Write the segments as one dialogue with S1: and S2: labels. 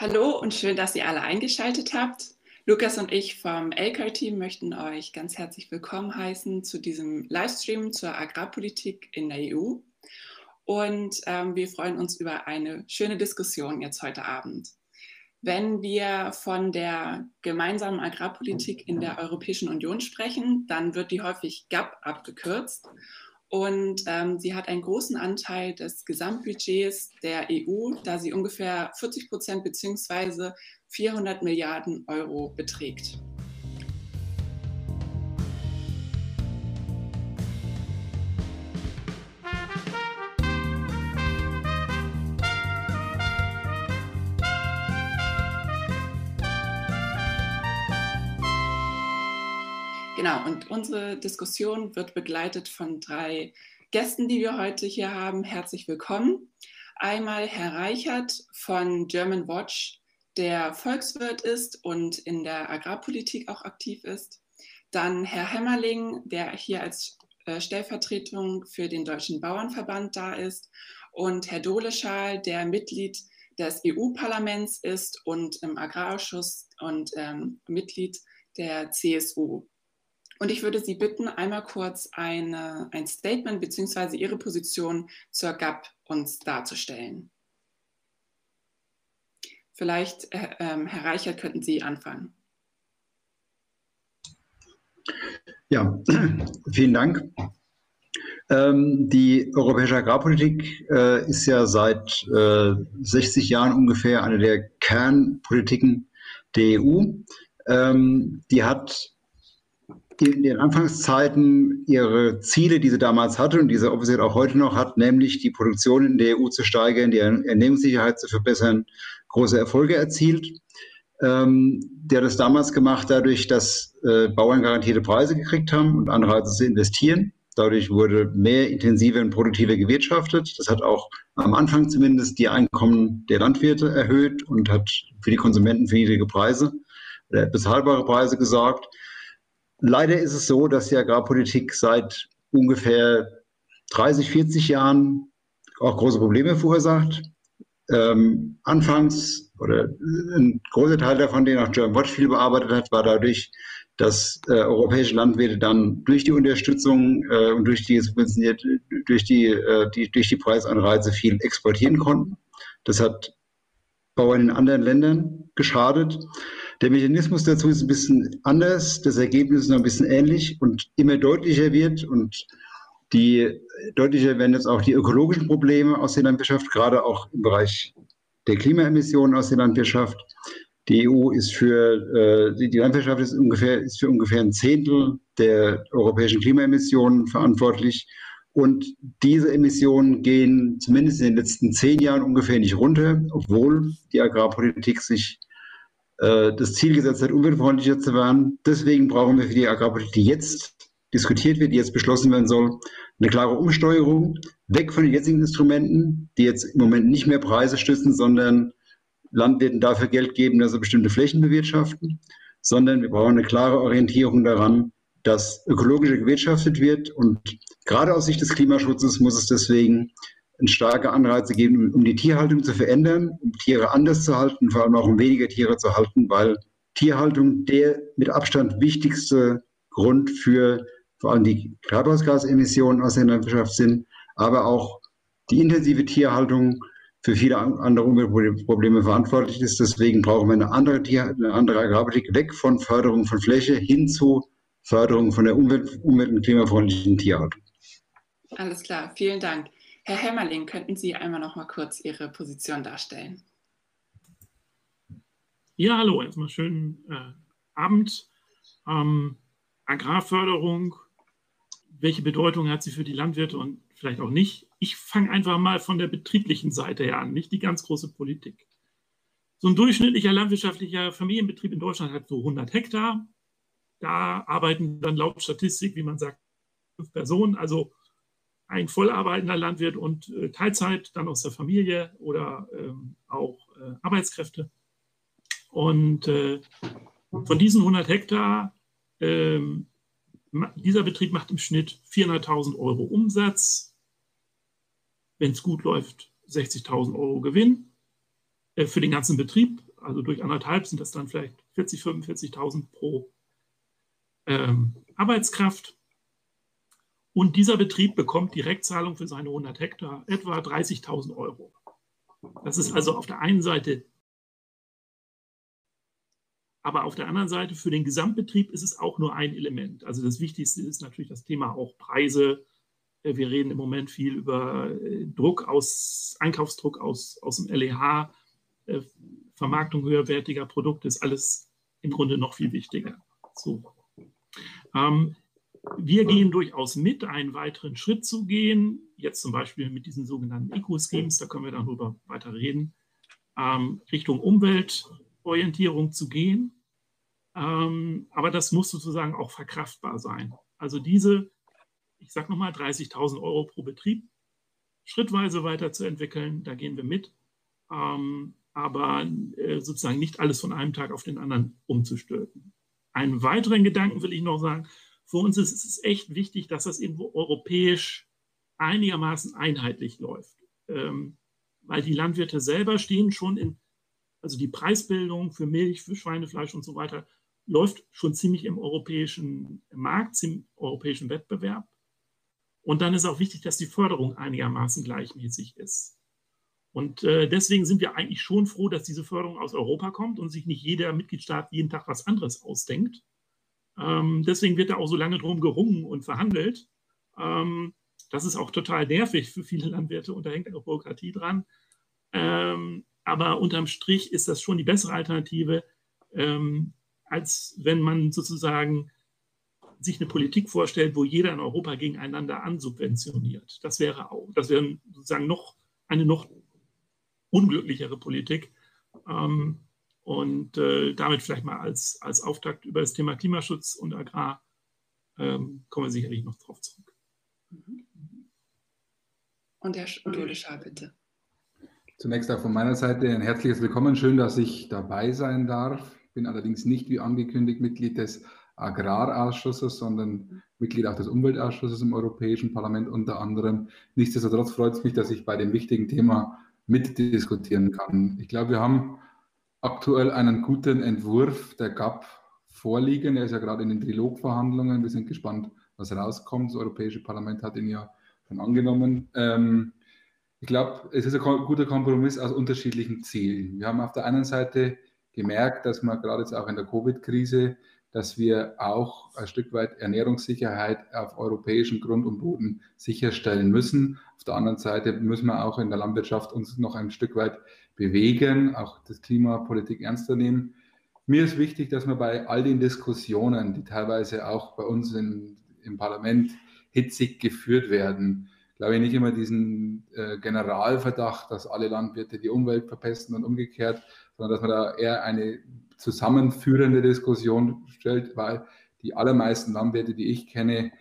S1: Hallo und schön, dass ihr alle eingeschaltet habt. Lukas und ich vom LKR-Team möchten euch ganz herzlich willkommen heißen zu diesem Livestream zur Agrarpolitik in der EU. Und ähm, wir freuen uns über eine schöne Diskussion jetzt heute Abend. Wenn wir von der gemeinsamen Agrarpolitik in der Europäischen Union sprechen, dann wird die häufig GAP abgekürzt. Und ähm, sie hat einen großen Anteil des Gesamtbudgets der EU, da sie ungefähr 40 Prozent bzw. 400 Milliarden Euro beträgt. Genau, und unsere Diskussion wird begleitet von drei Gästen, die wir heute hier haben. Herzlich willkommen. Einmal Herr Reichert von German Watch, der Volkswirt ist und in der Agrarpolitik auch aktiv ist. Dann Herr Hämmerling, der hier als äh, Stellvertretung für den Deutschen Bauernverband da ist. Und Herr Doleschal, der Mitglied des EU-Parlaments ist und im Agrarausschuss und ähm, Mitglied der CSU. Und ich würde Sie bitten, einmal kurz eine, ein Statement bzw. Ihre Position zur GAP uns darzustellen. Vielleicht, äh, ähm, Herr Reichert, könnten Sie anfangen.
S2: Ja, vielen Dank. Ähm, die europäische Agrarpolitik äh, ist ja seit äh, 60 Jahren ungefähr eine der Kernpolitiken der EU. Ähm, die hat in den Anfangszeiten ihre Ziele, die sie damals hatte und die sie offiziell auch heute noch hat, nämlich die Produktion in der EU zu steigern, die Ernährungssicherheit zu verbessern, große Erfolge erzielt. Ähm, der hat es damals gemacht dadurch, dass äh, Bauern garantierte Preise gekriegt haben und Anreize zu investieren. Dadurch wurde mehr intensiver und produktiver gewirtschaftet. Das hat auch am Anfang zumindest die Einkommen der Landwirte erhöht und hat für die Konsumenten für niedrige Preise oder bezahlbare Preise gesorgt. Leider ist es so, dass die Agrarpolitik seit ungefähr 30, 40 Jahren auch große Probleme verursacht. Ähm, anfangs oder ein großer Teil davon, den auch German Watch viel bearbeitet hat, war dadurch, dass äh, europäische Landwirte dann durch die Unterstützung äh, und durch die subventioniert, durch die, äh, die, durch die Preisanreize viel exportieren konnten. Das hat Bauern in anderen Ländern geschadet. Der Mechanismus dazu ist ein bisschen anders, das Ergebnis ist noch ein bisschen ähnlich und immer deutlicher wird und die deutlicher werden jetzt auch die ökologischen Probleme aus der Landwirtschaft, gerade auch im Bereich der Klimaemissionen aus der Landwirtschaft. Die EU ist für äh, die Landwirtschaft ist ungefähr ist für ungefähr ein Zehntel der europäischen Klimaemissionen verantwortlich. Und diese Emissionen gehen zumindest in den letzten zehn Jahren ungefähr nicht runter, obwohl die Agrarpolitik sich äh, das Ziel gesetzt hat, umweltfreundlicher zu werden. Deswegen brauchen wir für die Agrarpolitik, die jetzt diskutiert wird, die jetzt beschlossen werden soll, eine klare Umsteuerung, weg von den jetzigen Instrumenten, die jetzt im Moment nicht mehr Preise stützen, sondern Landwirten dafür Geld geben, dass sie bestimmte Flächen bewirtschaften, sondern wir brauchen eine klare Orientierung daran, dass ökologischer gewirtschaftet wird. Und gerade aus Sicht des Klimaschutzes muss es deswegen starke Anreize geben, um die Tierhaltung zu verändern, um Tiere anders zu halten, vor allem auch um weniger Tiere zu halten, weil Tierhaltung der mit Abstand wichtigste Grund für vor allem die Treibhausgasemissionen aus der Landwirtschaft sind, aber auch die intensive Tierhaltung für viele andere Umweltprobleme verantwortlich ist. Deswegen brauchen wir eine andere, Tier, eine andere Agrarpolitik weg von Förderung von Fläche hin zu Förderung von der Umwelt, umwelt- und klimafreundlichen Tierhaltung.
S1: Alles klar, vielen Dank. Herr Hämmerling, könnten Sie einmal noch mal kurz Ihre Position darstellen?
S3: Ja, hallo, erstmal schönen äh, Abend. Ähm, Agrarförderung, welche Bedeutung hat sie für die Landwirte und vielleicht auch nicht? Ich fange einfach mal von der betrieblichen Seite her an, nicht die ganz große Politik. So ein durchschnittlicher landwirtschaftlicher Familienbetrieb in Deutschland hat so 100 Hektar. Da arbeiten dann laut Statistik, wie man sagt, fünf Personen, also ein vollarbeitender Landwirt und äh, Teilzeit, dann aus der Familie oder ähm, auch äh, Arbeitskräfte. Und äh, von diesen 100 Hektar, ähm, dieser Betrieb macht im Schnitt 400.000 Euro Umsatz. Wenn es gut läuft, 60.000 Euro Gewinn. äh, für den ganzen Betrieb. Also durch anderthalb sind das dann vielleicht 40, 45.000 pro ähm, Arbeitskraft. Und dieser Betrieb bekommt Direktzahlung für seine 100 Hektar etwa 30.000 Euro. Das ist also auf der einen Seite, aber auf der anderen Seite für den Gesamtbetrieb ist es auch nur ein Element. Also das Wichtigste ist natürlich das Thema auch Preise. Äh, wir reden im Moment viel über äh, Druck aus, Einkaufsdruck aus, aus dem LEH, äh, Vermarktung höherwertiger Produkte ist alles im Grunde noch viel wichtiger. So. Ähm, wir gehen durchaus mit, einen weiteren Schritt zu gehen, jetzt zum Beispiel mit diesen sogenannten Eco-Schemes, da können wir darüber weiter reden, ähm, Richtung Umweltorientierung zu gehen. Ähm, aber das muss sozusagen auch verkraftbar sein. Also diese, ich sage nochmal, 30.000 Euro pro Betrieb schrittweise weiterzuentwickeln, da gehen wir mit, ähm, aber äh, sozusagen nicht alles von einem Tag auf den anderen umzustülpen. Einen weiteren Gedanken will ich noch sagen, für uns ist es echt wichtig, dass das irgendwo europäisch einigermaßen einheitlich läuft. Ähm, weil die Landwirte selber stehen schon in, also die Preisbildung für Milch, für Schweinefleisch und so weiter, läuft schon ziemlich im europäischen Markt, im europäischen Wettbewerb. Und dann ist auch wichtig, dass die Förderung einigermaßen gleichmäßig ist. Und äh, deswegen sind wir eigentlich schon froh, dass diese Förderung aus Europa kommt und sich nicht jeder Mitgliedstaat jeden Tag was anderes ausdenkt, ähm, deswegen wird da auch so lange drum gerungen und verhandelt. Ähm, das ist auch total nervig für viele Landwirte und da hängt auch Bürokratie dran. Ähm, aber unterm Strich ist das schon die bessere Alternative, ähm, als wenn man sozusagen sich eine Politik vorstellt, wo jeder in Europa gegeneinander ansubventioniert. Das wäre auch, das wäre sozusagen noch eine noch unglücklichere Politik. Ähm, und äh, damit vielleicht mal als, als Auftakt über das Thema Klimaschutz und Agrar ähm, kommen wir sicherlich noch drauf zurück. Mhm.
S1: Und Herr Schar, bitte.
S4: Zunächst auch von meiner Seite ein herzliches Willkommen. Schön, dass ich dabei sein darf. Ich bin allerdings nicht wie angekündigt Mitglied des Agrarausschusses, sondern Mitglied auch des Umweltausschusses im Europäischen Parlament unter anderem. Nichtsdestotrotz freut es mich, dass ich bei dem wichtigen Thema mitdiskutieren kann. Ich glaube, wir haben aktuell einen guten Entwurf der GAP vorliegen. Er ist ja gerade in den Trilogverhandlungen. Wir sind gespannt, was rauskommt. Das Europäische Parlament hat ihn ja schon angenommen. Ähm, ich glaube, es ist ein guter Kompromiss aus unterschiedlichen Zielen. Wir haben auf der einen Seite gemerkt, dass man gerade jetzt auch in der Covid-Krise, dass wir auch ein Stück weit Ernährungssicherheit auf europäischem Grund und Boden sicherstellen müssen. Auf der anderen Seite müssen wir auch in der Landwirtschaft uns noch ein Stück weit bewegen, auch das Klimapolitik ernster nehmen. Mir ist wichtig, dass wir bei all den Diskussionen, die teilweise auch bei uns in, im Parlament hitzig geführt werden, glaube ich nicht immer diesen äh, Generalverdacht, dass alle Landwirte die Umwelt verpesten und umgekehrt, sondern dass man da eher eine zusammenführende Diskussion stellt, weil die allermeisten Landwirte, die ich kenne,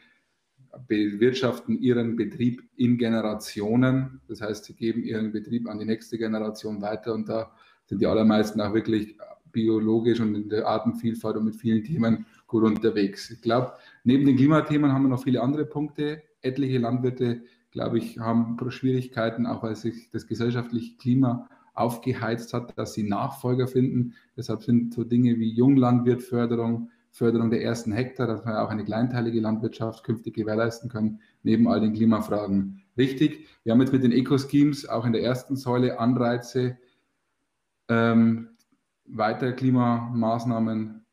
S4: bewirtschaften ihren Betrieb in Generationen. Das heißt, sie geben ihren Betrieb an die nächste Generation weiter und da sind die allermeisten auch wirklich biologisch und in der Artenvielfalt und mit vielen Themen gut unterwegs. Ich glaube, neben den Klimathemen haben wir noch viele andere Punkte. Etliche Landwirte, glaube ich, haben Schwierigkeiten, auch weil sich das gesellschaftliche Klima aufgeheizt hat, dass sie Nachfolger finden. Deshalb sind so Dinge wie Junglandwirtförderung, Förderung der ersten Hektar, dass wir auch eine kleinteilige Landwirtschaft künftig gewährleisten können, neben all den Klimafragen. Richtig, wir haben jetzt mit den Eco-Schemes auch in der ersten Säule Anreize, ähm, weiter Klimamaßnahmen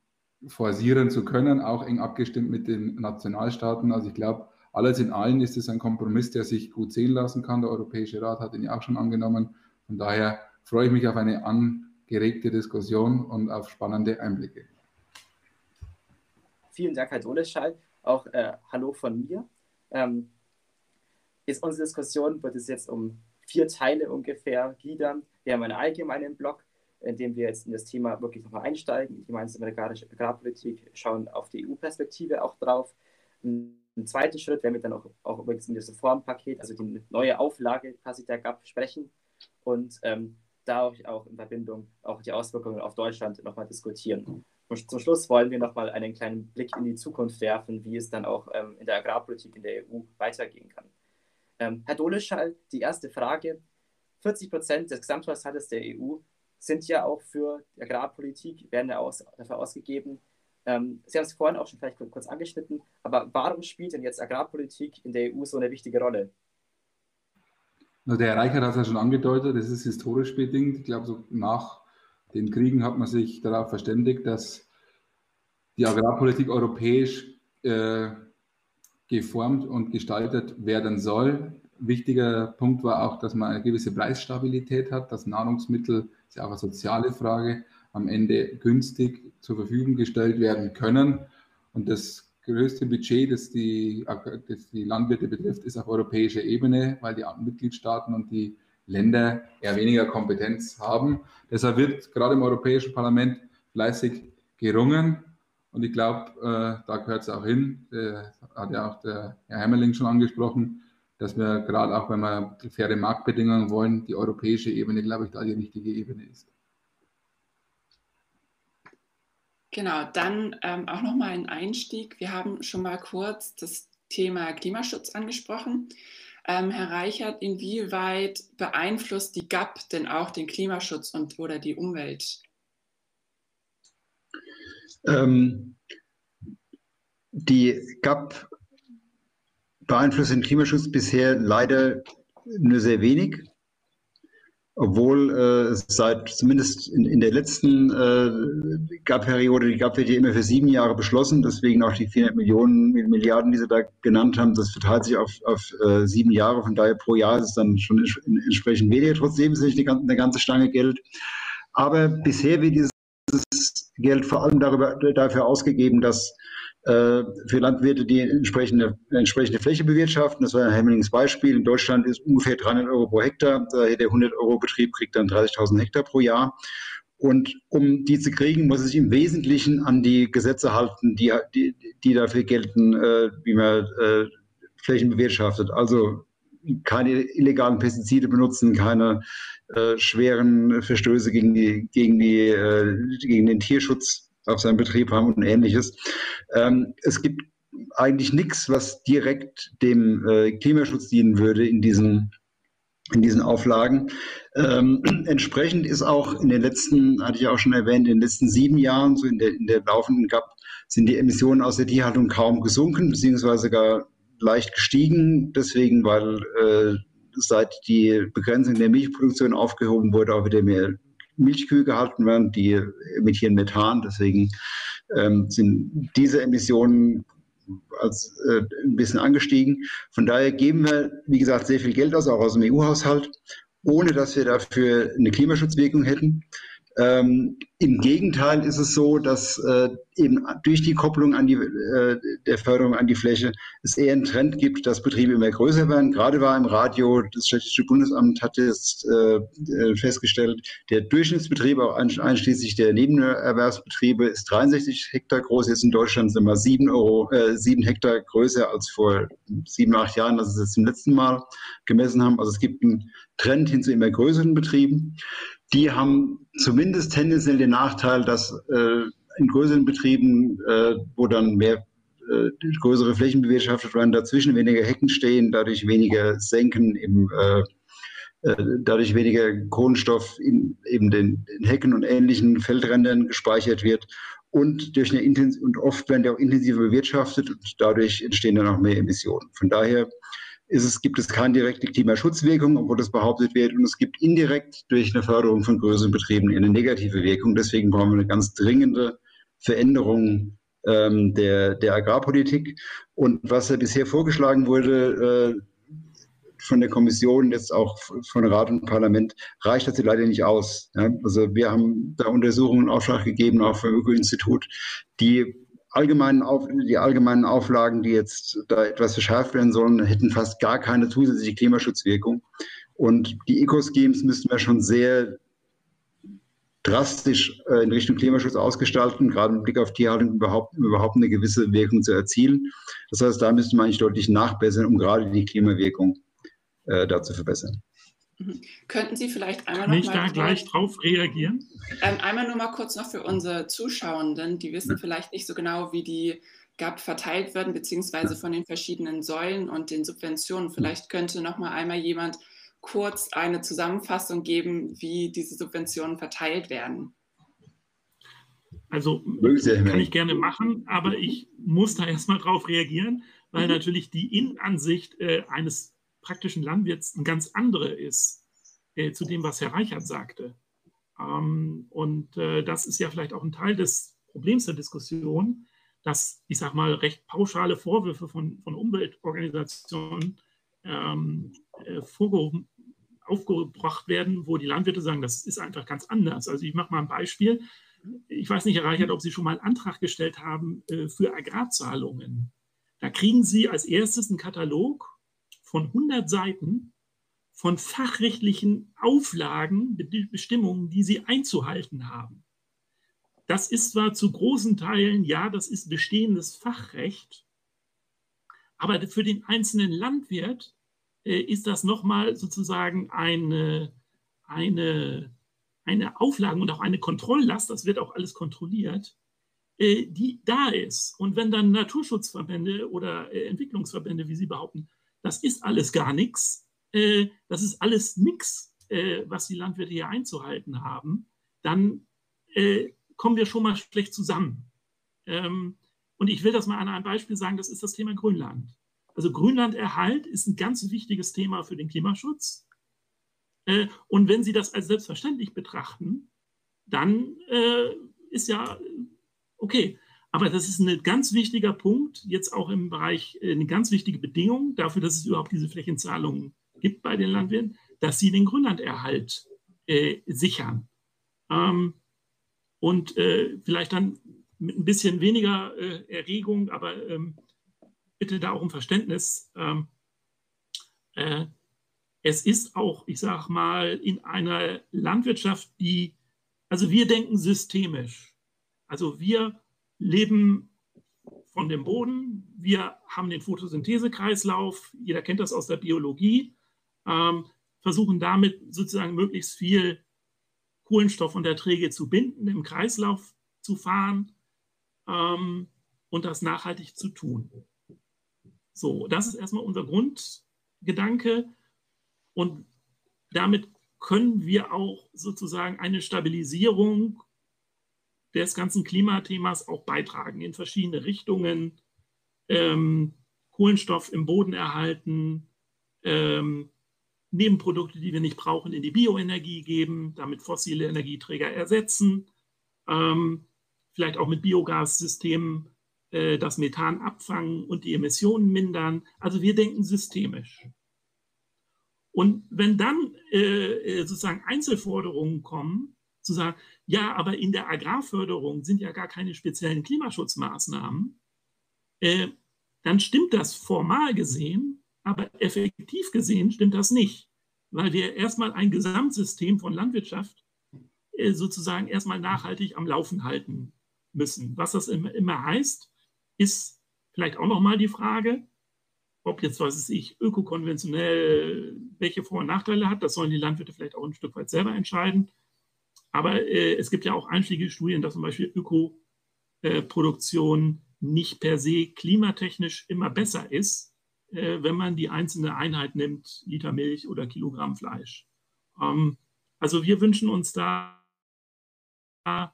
S4: forcieren zu können, auch eng abgestimmt mit den Nationalstaaten. Also ich glaube, alles in allem ist es ein Kompromiss, der sich gut sehen lassen kann. Der Europäische Rat hat ihn ja auch schon angenommen. Von daher freue ich mich auf eine angeregte Diskussion und auf spannende Einblicke.
S5: Vielen Dank, Herr Doleschall. Auch äh, Hallo von mir. Ähm, ist unsere Diskussion wird es jetzt um vier Teile ungefähr gliedern. Wir haben einen allgemeinen Block, in dem wir jetzt in das Thema wirklich nochmal einsteigen, die gemeinsame Agrarpolitik, schauen auf die EU-Perspektive auch drauf. Im zweiten Schritt werden wir dann auch, auch übrigens in das Reformpaket, also die neue Auflage quasi der GAP sprechen und ähm, da auch in Verbindung auch die Auswirkungen auf Deutschland nochmal diskutieren. Und zum Schluss wollen wir nochmal einen kleinen Blick in die Zukunft werfen, wie es dann auch ähm, in der Agrarpolitik in der EU weitergehen kann. Ähm, Herr Doleschall, die erste Frage. 40 Prozent des Gesamthaushaltes der EU sind ja auch für die Agrarpolitik, werden ja aus, dafür ausgegeben. Ähm, Sie haben es vorhin auch schon vielleicht kurz angeschnitten, aber warum spielt denn jetzt Agrarpolitik in der EU so eine wichtige Rolle?
S4: Also der Herr Reichert hat es ja schon angedeutet, das ist historisch bedingt. Ich glaube, so nach den Kriegen hat man sich darauf verständigt, dass die Agrarpolitik europäisch äh, geformt und gestaltet werden soll. Wichtiger Punkt war auch, dass man eine gewisse Preisstabilität hat, dass Nahrungsmittel, ist ja auch eine soziale Frage, am Ende günstig zur Verfügung gestellt werden können. Und das größte Budget, das die, das die Landwirte betrifft, ist auf europäischer Ebene, weil die Mitgliedstaaten und die Länder eher weniger Kompetenz haben. Deshalb wird gerade im Europäischen Parlament fleißig gerungen. Und ich glaube, äh, da gehört es auch hin, der, hat ja auch der Herr Heimerling schon angesprochen, dass wir gerade auch, wenn wir faire Marktbedingungen wollen, die europäische Ebene, glaube ich, da die richtige Ebene ist.
S1: Genau, dann ähm, auch nochmal ein Einstieg. Wir haben schon mal kurz das Thema Klimaschutz angesprochen. Ähm, Herr Reichert, inwieweit beeinflusst die GAP denn auch den Klimaschutz und oder die Umwelt?
S2: Ähm, die GAP beeinflusst den Klimaschutz bisher leider nur sehr wenig, obwohl äh, seit zumindest in, in der letzten äh, GAP-Periode, die GAP wird ja immer für sieben Jahre beschlossen, deswegen auch die 400 Millionen, Milliarden, die Sie da genannt haben, das verteilt sich auf, auf äh, sieben Jahre, von daher pro Jahr ist es dann schon entsprechend weniger, trotzdem ist es nicht eine, eine ganze Stange Geld. Aber bisher wird dieses Geld vor allem darüber, dafür ausgegeben, dass für Landwirte, die entsprechende, entsprechende Fläche bewirtschaften. Das war ein Hemmelings Beispiel. In Deutschland ist ungefähr 300 Euro pro Hektar. Der 100-Euro-Betrieb kriegt dann 30.000 Hektar pro Jahr. Und um die zu kriegen, muss es sich im Wesentlichen an die Gesetze halten, die, die, die dafür gelten, äh, wie man äh, Flächen bewirtschaftet. Also keine illegalen Pestizide benutzen, keine äh, schweren Verstöße gegen, die, gegen, die, äh, gegen den Tierschutz auf seinem Betrieb haben und ähnliches. Ähm, es gibt eigentlich nichts, was direkt dem äh, Klimaschutz dienen würde in diesen, in diesen Auflagen. Ähm, entsprechend ist auch in den letzten, hatte ich auch schon erwähnt, in den letzten sieben Jahren, so in der, in der laufenden GAP, sind die Emissionen aus der Tierhaltung kaum gesunken, beziehungsweise gar leicht gestiegen. Deswegen, weil äh, seit die Begrenzung der Milchproduktion aufgehoben wurde, auch wieder mehr Milchkühe gehalten werden, die emittieren Methan. Deswegen ähm, sind diese Emissionen als äh, ein bisschen angestiegen. Von daher geben wir, wie gesagt, sehr viel Geld aus, auch aus dem EU-Haushalt, ohne dass wir dafür eine Klimaschutzwirkung hätten. Ähm, Im Gegenteil ist es so, dass äh, eben durch die Kopplung an die, äh, der Förderung an die Fläche es eher einen Trend gibt, dass Betriebe immer größer werden. Gerade war im Radio, das Städtische Bundesamt hat jetzt äh, äh festgestellt, der Durchschnittsbetrieb, auch einschließlich der Nebenerwerbsbetriebe, ist 63 Hektar groß. Jetzt in Deutschland sind wir sieben, Euro, äh, sieben Hektar größer als vor sieben, acht Jahren, als wir es zum letzten Mal gemessen haben. Also es gibt einen Trend hin zu immer größeren Betrieben die haben zumindest tendenziell den Nachteil, dass äh, in größeren Betrieben, äh, wo dann mehr äh, größere Flächen bewirtschaftet werden, dazwischen weniger Hecken stehen, dadurch weniger Senken im äh, äh, dadurch weniger Kohlenstoff in eben den, den Hecken und ähnlichen Feldrändern gespeichert wird und durch eine Intens und oft werden die auch intensiver bewirtschaftet und dadurch entstehen dann auch mehr Emissionen. Von daher es, gibt es keine direkte Klimaschutzwirkung, obwohl das behauptet wird. Und es gibt indirekt durch eine Förderung von größeren Betrieben eine negative Wirkung. Deswegen brauchen wir eine ganz dringende Veränderung ähm, der, der Agrarpolitik. Und was ja bisher vorgeschlagen wurde, äh, von der Kommission, jetzt auch von Rat und Parlament, reicht dazu leider nicht aus. Ja? Also wir haben da Untersuchungen in Auftrag gegeben, auch vom Öko-Institut, die allgemeinen Auf, die allgemeinen Auflagen, die jetzt da etwas verschärft werden sollen, hätten fast gar keine zusätzliche Klimaschutzwirkung. Und die Eco-Schemes müssten wir schon sehr drastisch äh, in Richtung Klimaschutz ausgestalten, gerade mit Blick auf Tierhaltung überhaupt, überhaupt eine gewisse Wirkung zu erzielen. Das heißt, da müsste man eigentlich deutlich nachbessern, um gerade die Klimawirkung äh, da zu verbessern.
S1: Mhm. Könnten Sie vielleicht einmal
S3: noch
S1: Kann
S3: mal ich da gleich drauf reagieren?
S1: Ähm, einmal nur mal kurz noch für unsere Zuschauenden, die wissen ja. vielleicht nicht so genau, wie die GAP verteilt werden, beziehungsweise von den verschiedenen Säulen und den Subventionen. Vielleicht könnte noch mal einmal jemand kurz eine Zusammenfassung geben, wie diese Subventionen verteilt werden?
S3: Also kann ich gerne machen, aber ich muss da erstmal drauf reagieren, weil mhm. natürlich die Innenansicht äh, eines praktischen Landwirts eine ganz andere ist äh, zu dem, was Herr Reichert sagte. Ähm, und äh, das ist ja vielleicht auch ein Teil des Problems der Diskussion, dass, ich sage mal, recht pauschale Vorwürfe von, von Umweltorganisationen ähm, äh, vorgehoben, aufgebracht werden, wo die Landwirte sagen, das ist einfach ganz anders. Also ich mache mal ein Beispiel. Ich weiß nicht, Herr Reichert, ob Sie schon mal einen Antrag gestellt haben äh, für Agrarzahlungen. Da kriegen Sie als erstes einen Katalog von 100 Seiten von fachrechtlichen Auflagen, Bestimmungen, die Sie einzuhalten haben. Das ist zwar zu großen Teilen, ja, das ist bestehendes Fachrecht, aber für den einzelnen Landwirt äh, ist das nochmal sozusagen eine, eine, eine Auflagen und auch eine Kontrolllast, das wird auch alles kontrolliert, äh, die da ist. Und wenn dann Naturschutzverbände oder äh, Entwicklungsverbände, wie Sie behaupten, das ist alles gar nichts, äh, das ist alles nichts, äh, was die Landwirte hier einzuhalten haben, dann äh, kommen wir schon mal schlecht zusammen. Ähm, und ich will das mal an einem Beispiel sagen, das ist das Thema Grünland. Also Grünlanderhalt ist ein ganz wichtiges Thema für den Klimaschutz. Äh, und wenn Sie das als selbstverständlich betrachten, dann äh, ist ja okay. Aber das ist ein ganz wichtiger Punkt, jetzt auch im Bereich, äh, eine ganz wichtige Bedingung dafür, dass es überhaupt diese Flächenzahlungen gibt bei den Landwirten, dass sie den Grünlanderhalt äh, sichern. Ähm, und äh, vielleicht dann mit ein bisschen weniger äh, Erregung, aber ähm, bitte da auch um Verständnis. Ähm, äh, es ist auch, ich sage mal, in einer Landwirtschaft, die, also wir denken systemisch. Also wir leben von dem Boden, wir haben den Photosynthesekreislauf, jeder kennt das aus der Biologie, ähm, versuchen damit sozusagen möglichst viel Kohlenstoff und Erträge zu binden, im Kreislauf zu fahren ähm, und das nachhaltig zu tun. So, das ist erstmal unser Grundgedanke. Und damit können wir auch sozusagen eine Stabilisierung des ganzen Klimathemas auch beitragen in verschiedene Richtungen. Ähm, Kohlenstoff im Boden erhalten, ähm, Nebenprodukte, die wir nicht brauchen, in die Bioenergie geben, damit fossile Energieträger ersetzen, ähm, vielleicht auch mit Biogassystemen äh, das Methan abfangen und die Emissionen mindern. Also wir denken systemisch. Und wenn dann äh, äh, sozusagen Einzelforderungen kommen, zu sagen, ja, aber in der Agrarförderung sind ja gar keine speziellen Klimaschutzmaßnahmen, äh, dann stimmt das formal gesehen, aber effektiv gesehen stimmt das nicht, weil wir erstmal ein Gesamtsystem von Landwirtschaft äh, sozusagen erstmal nachhaltig am Laufen halten müssen. Was das immer heißt, ist vielleicht auch nochmal die Frage, ob jetzt, was weiß ich, ökokonventionell welche Vor- und Nachteile hat. Das sollen die Landwirte vielleicht auch ein Stück weit selber entscheiden. Aber äh, es gibt ja auch einschlägige Studien, dass zum Beispiel Ökoproduktion nicht per se klimatechnisch immer besser ist, äh, wenn man die einzelne Einheit nimmt, Liter Milch oder Kilogramm Fleisch. Ähm, also wir wünschen uns da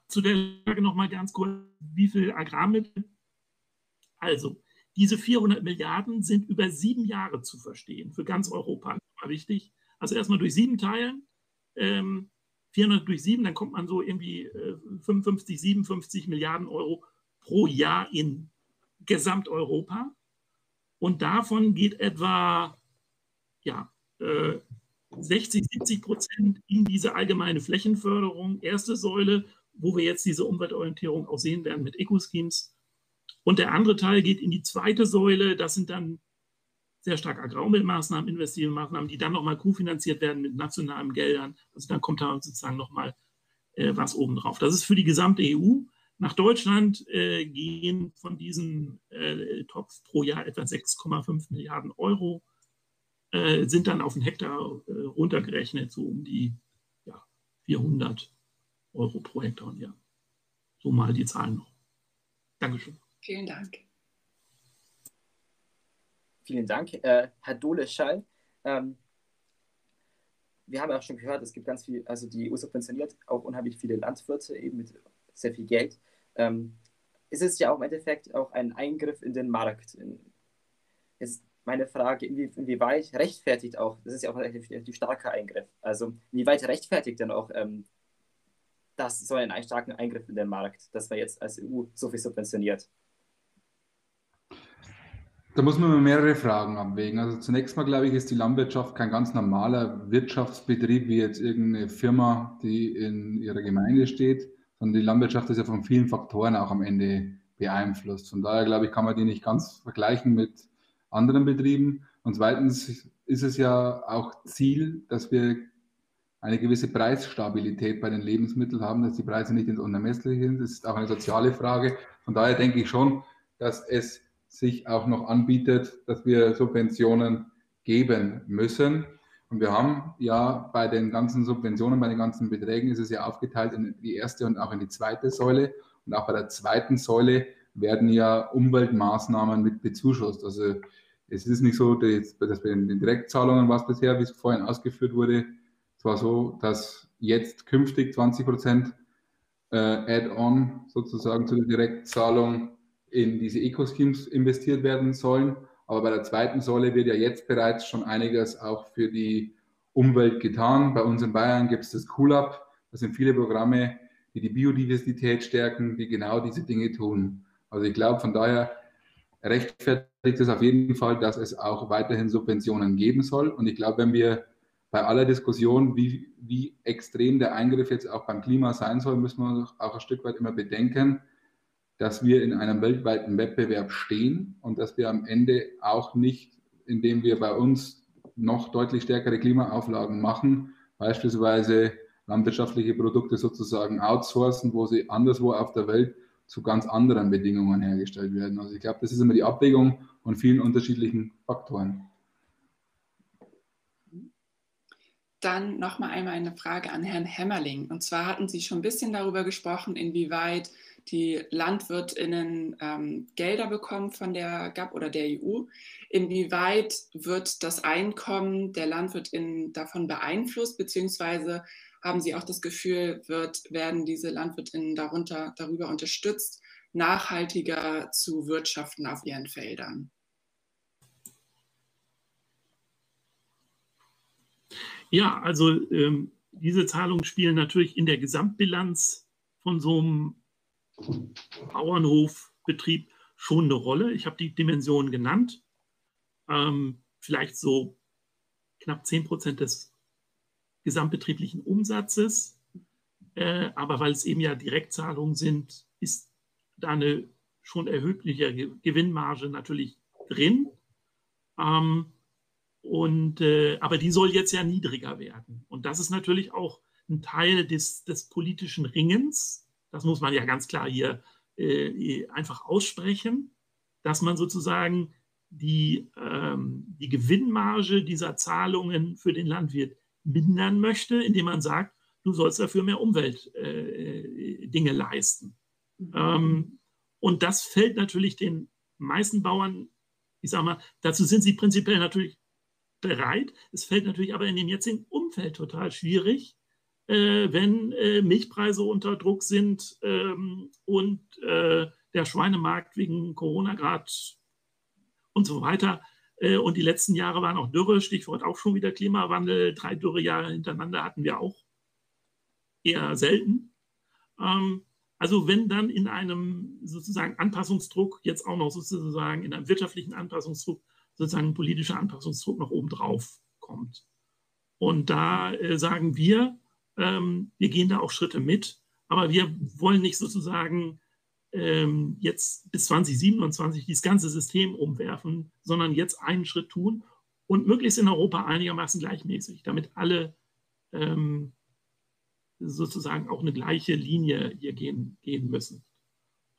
S3: zu der Frage nochmal ganz kurz, wie viel Agrarmittel also, diese 400 Milliarden sind über sieben Jahre zu verstehen, für ganz Europa. Wichtig. Also erstmal durch sieben teilen, ähm, 400 durch sieben, dann kommt man so irgendwie äh, 55, 57 Milliarden Euro pro Jahr in Gesamteuropa. Und davon geht etwa ja, äh, 60, 70 Prozent in diese allgemeine Flächenförderung, erste Säule, wo wir jetzt diese Umweltorientierung auch sehen werden mit Eco-Schemes. Und der andere Teil geht in die zweite Säule. Das sind dann sehr stark Agrarumweltmaßnahmen, investive Maßnahmen, die dann nochmal kofinanziert werden mit nationalen Geldern. Also dann kommt da sozusagen nochmal äh, was obendrauf. Das ist für die gesamte EU. Nach Deutschland äh, gehen von diesem äh, Topf pro Jahr etwa 6,5 Milliarden Euro, äh, sind dann auf den Hektar äh, runtergerechnet, so um die ja, 400 Euro pro Hektar und Jahr. So mal die Zahlen noch. Dankeschön.
S1: Vielen Dank.
S5: Vielen Dank, äh, Herr Dole-Schall. Ähm, wir haben ja auch schon gehört, es gibt ganz viel, also die EU subventioniert auch unheimlich viele Landwirte eben mit sehr viel Geld. Ähm, ist es ja auch im Endeffekt auch ein Eingriff in den Markt. Ist meine Frage, inwie, inwieweit rechtfertigt auch, das ist ja auch ein relativ starker Eingriff, also inwieweit rechtfertigt denn auch ähm, das so einen starken Eingriff in den Markt, dass man jetzt als EU so viel subventioniert?
S4: Da muss man mehrere Fragen abwägen. Also zunächst mal, glaube ich, ist die Landwirtschaft kein ganz normaler Wirtschaftsbetrieb wie jetzt irgendeine Firma, die in ihrer Gemeinde steht, sondern die Landwirtschaft ist ja von vielen Faktoren auch am Ende beeinflusst. Von daher, glaube ich, kann man die nicht ganz vergleichen mit anderen Betrieben. Und zweitens ist es ja auch Ziel, dass wir eine gewisse Preisstabilität bei den Lebensmitteln haben, dass die Preise nicht ins Unermessliche sind. Das ist auch eine soziale Frage. Von daher denke ich schon, dass es sich auch noch anbietet, dass wir Subventionen geben müssen. Und wir haben ja bei den ganzen Subventionen, bei den ganzen Beträgen ist es ja aufgeteilt in die erste und auch in die zweite Säule. Und auch bei der zweiten Säule werden ja Umweltmaßnahmen mit bezuschusst. Also es ist nicht so, dass bei den Direktzahlungen was bisher, wie es vorhin ausgeführt wurde, es war so, dass jetzt künftig 20 Prozent äh, Add-on sozusagen zu der Direktzahlung in diese Eco-Schemes investiert werden sollen. Aber bei der zweiten Säule wird ja jetzt bereits schon einiges auch für die Umwelt getan. Bei uns in Bayern gibt es das CoolUp. Das sind viele Programme, die die Biodiversität stärken, die genau diese Dinge tun. Also ich glaube, von daher rechtfertigt es auf jeden Fall, dass es auch weiterhin Subventionen geben soll. Und ich glaube, wenn wir bei aller Diskussion, wie, wie extrem der Eingriff jetzt auch beim Klima sein soll, müssen wir auch ein Stück weit immer bedenken, dass wir in einem weltweiten Wettbewerb stehen und dass wir am Ende auch nicht, indem wir bei uns noch deutlich stärkere Klimaauflagen machen, beispielsweise landwirtschaftliche Produkte sozusagen outsourcen, wo sie anderswo auf der Welt zu ganz anderen Bedingungen hergestellt werden. Also ich glaube, das ist immer die Abwägung von vielen unterschiedlichen Faktoren.
S1: Dann nochmal einmal eine Frage an Herrn Hämmerling. Und zwar hatten Sie schon ein bisschen darüber gesprochen, inwieweit die LandwirtInnen ähm, Gelder bekommen von der GAP oder der EU. Inwieweit wird das Einkommen der LandwirtInnen davon beeinflusst, beziehungsweise haben Sie auch das Gefühl, wird, werden diese LandwirtInnen darunter, darüber unterstützt, nachhaltiger zu wirtschaften auf ihren Feldern?
S3: Ja, also ähm, diese Zahlungen spielen natürlich in der Gesamtbilanz von so einem Bauernhofbetrieb schon eine Rolle. Ich habe die Dimension genannt. Ähm, vielleicht so knapp 10 Prozent des gesamtbetrieblichen Umsatzes. Äh, aber weil es eben ja Direktzahlungen sind, ist da eine schon erhebliche Gewinnmarge natürlich drin. Ähm, und, äh, aber die soll jetzt ja niedriger werden. Und das ist natürlich auch ein Teil des, des politischen Ringens, das muss man ja ganz klar hier äh, einfach aussprechen, dass man sozusagen die, ähm, die Gewinnmarge dieser Zahlungen für den Landwirt mindern möchte, indem man sagt, du sollst dafür mehr Umweltdinge äh, leisten. Ähm, und das fällt natürlich den meisten Bauern, ich sage mal, dazu sind sie prinzipiell natürlich bereit. Es fällt natürlich aber in dem jetzigen Umfeld total schwierig, wenn äh, Milchpreise unter Druck sind ähm, und äh, der Schweinemarkt wegen Corona gerade und so weiter. Äh, und die letzten Jahre waren auch Dürre, Stichwort auch schon wieder Klimawandel. Drei Dürrejahre hintereinander hatten wir auch eher selten. Ähm, also wenn dann in einem sozusagen Anpassungsdruck, jetzt auch noch sozusagen in einem wirtschaftlichen Anpassungsdruck, sozusagen ein politischer Anpassungsdruck noch obendrauf kommt. Und da äh, sagen wir, ähm, wir gehen da auch Schritte mit, aber wir wollen nicht sozusagen ähm, jetzt bis 2027 dieses ganze System umwerfen, sondern jetzt einen Schritt tun und möglichst in Europa einigermaßen gleichmäßig, damit alle ähm, sozusagen auch eine gleiche Linie hier gehen, gehen müssen.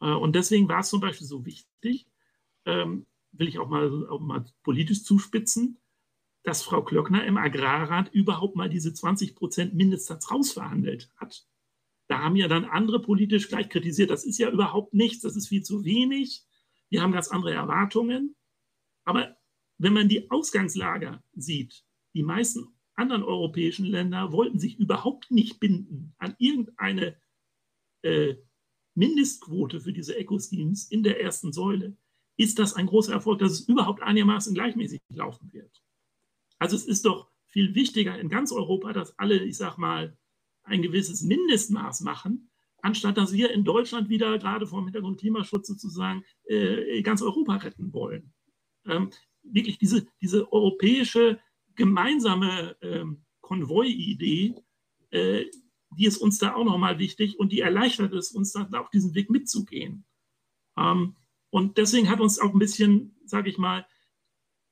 S3: Äh, und deswegen war es zum Beispiel so wichtig, ähm, will ich auch mal, auch mal politisch zuspitzen, dass Frau Klöckner im Agrarrat überhaupt mal diese 20 Prozent Mindestsatz rausverhandelt hat. Da haben ja dann andere politisch gleich kritisiert, das ist ja überhaupt nichts, das ist viel zu wenig. Wir haben ganz andere Erwartungen. Aber wenn man die Ausgangslage sieht, die meisten anderen europäischen Länder wollten sich überhaupt nicht binden an irgendeine äh, Mindestquote für diese Eco-Schemes in der ersten Säule, ist das ein großer Erfolg, dass es überhaupt einigermaßen gleichmäßig laufen wird. Also es ist doch viel wichtiger in ganz Europa, dass alle, ich sag mal, ein gewisses Mindestmaß machen, anstatt dass wir in Deutschland wieder gerade vor dem Hintergrund Klimaschutz sozusagen äh, ganz Europa retten wollen. Ähm, wirklich diese, diese europäische gemeinsame ähm, Konvoi-Idee, äh, die ist uns da auch nochmal wichtig und die erleichtert es uns dann auch diesen Weg mitzugehen. Ähm, und deswegen hat uns auch ein bisschen, sage ich mal,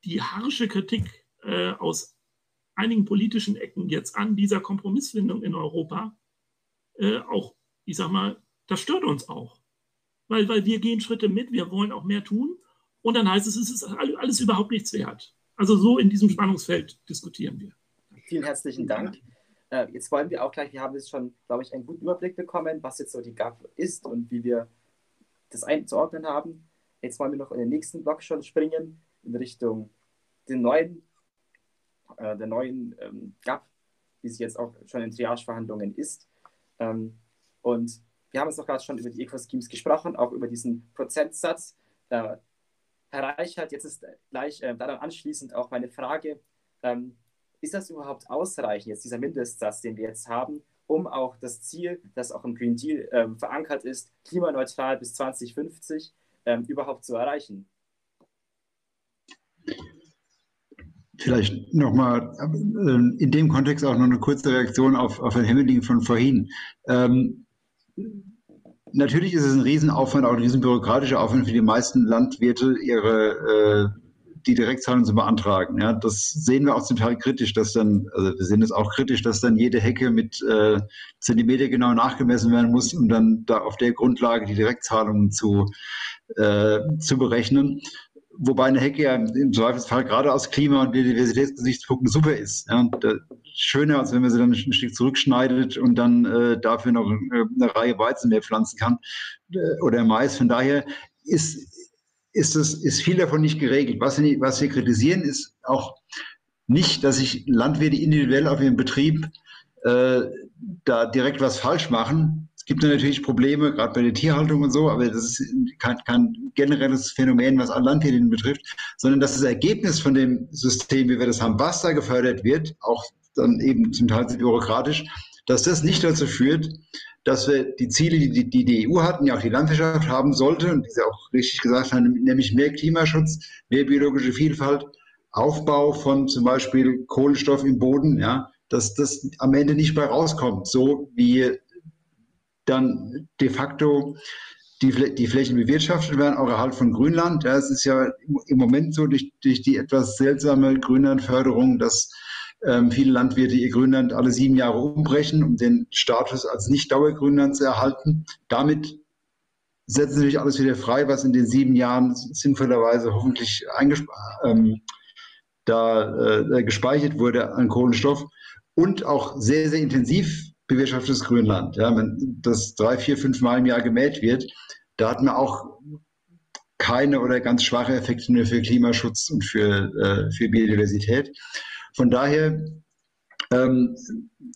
S3: die harsche Kritik äh, aus einigen politischen Ecken jetzt an dieser Kompromissfindung in Europa äh, auch, ich sag mal, das stört uns auch. Weil, weil wir gehen Schritte mit, wir wollen auch mehr tun und dann heißt es, es ist alles überhaupt nichts wert. Also so in diesem Spannungsfeld diskutieren wir.
S5: Vielen herzlichen Dank. Äh, jetzt wollen wir auch gleich, wir haben jetzt schon, glaube ich, einen guten Überblick bekommen, was jetzt so die GAP ist und wie wir das einzuordnen haben. Jetzt wollen wir noch in den nächsten Block schon springen, in Richtung den neuen, äh, der neuen ähm, GAP, wie sie jetzt auch schon in Triage-Verhandlungen ist. Ähm, und wir haben jetzt auch gerade schon über die Eco-Schemes gesprochen, auch über diesen Prozentsatz. Äh, Herr Reichert, jetzt ist gleich äh, daran anschließend auch meine Frage, ähm, ist das überhaupt ausreichend, jetzt dieser Mindestsatz, den wir jetzt haben, um auch das Ziel, das auch im Green Deal ähm, verankert ist, klimaneutral bis 2050, ähm, überhaupt zu erreichen?
S2: Vielleicht nochmal äh, in dem Kontext auch noch eine kurze Reaktion auf, auf Herrn Hemmeling von vorhin. Ähm, natürlich ist es ein Riesenaufwand, auch ein riesenbürokratischer Aufwand für die meisten Landwirte, ihre äh, die Direktzahlung zu beantragen. Ja, das sehen wir auch zum Teil kritisch, dass dann, also wir sehen es auch kritisch, dass dann jede Hecke mit äh, Zentimeter genau nachgemessen werden muss, um dann da auf der Grundlage die Direktzahlungen zu, äh, zu berechnen. Wobei eine Hecke ja im Zweifelsfall gerade aus Klima- und Biodiversitätsgesichtspunkten super ist. Ja, schöner, als wenn man sie dann ein Stück zurückschneidet und dann äh, dafür noch äh, eine Reihe Weizen mehr pflanzen kann äh, oder Mais. Von daher ist, ist, es, ist viel davon nicht geregelt. Was, was wir kritisieren, ist auch nicht, dass sich Landwirte individuell auf ihrem Betrieb äh, da direkt was falsch machen. Es gibt natürlich Probleme, gerade bei der Tierhaltung und so, aber das ist kein, kein generelles Phänomen, was alle Landwirte betrifft, sondern dass das Ergebnis von dem System, wie wir das haben, was da gefördert wird, auch dann eben zum Teil bürokratisch, dass das nicht dazu führt, dass wir die Ziele, die die, die EU hatten, ja auch die Landwirtschaft haben sollte, und die sie auch richtig gesagt haben, nämlich mehr Klimaschutz, mehr biologische Vielfalt, Aufbau von zum Beispiel Kohlenstoff im Boden, ja, dass das am Ende nicht bei rauskommt, so wie dann de facto die, die Flächen bewirtschaftet werden, auch Erhalt von Grünland. Ja, es ist ja im Moment so durch, durch die etwas seltsame Grünlandförderung, dass ähm, viele Landwirte ihr Grünland alle sieben Jahre umbrechen, um den Status als Nicht-Dauergrünland zu erhalten. Damit setzen sie sich alles wieder frei, was in den sieben Jahren sinnvollerweise hoffentlich ähm, da äh, gespeichert wurde an Kohlenstoff und auch sehr, sehr intensiv bewirtschaftetes Grünland. Ja, wenn das drei, vier, fünf Mal im Jahr gemäht wird, da hat man auch keine oder ganz schwache Effekte mehr für Klimaschutz und für, äh, für Biodiversität. Von daher ähm,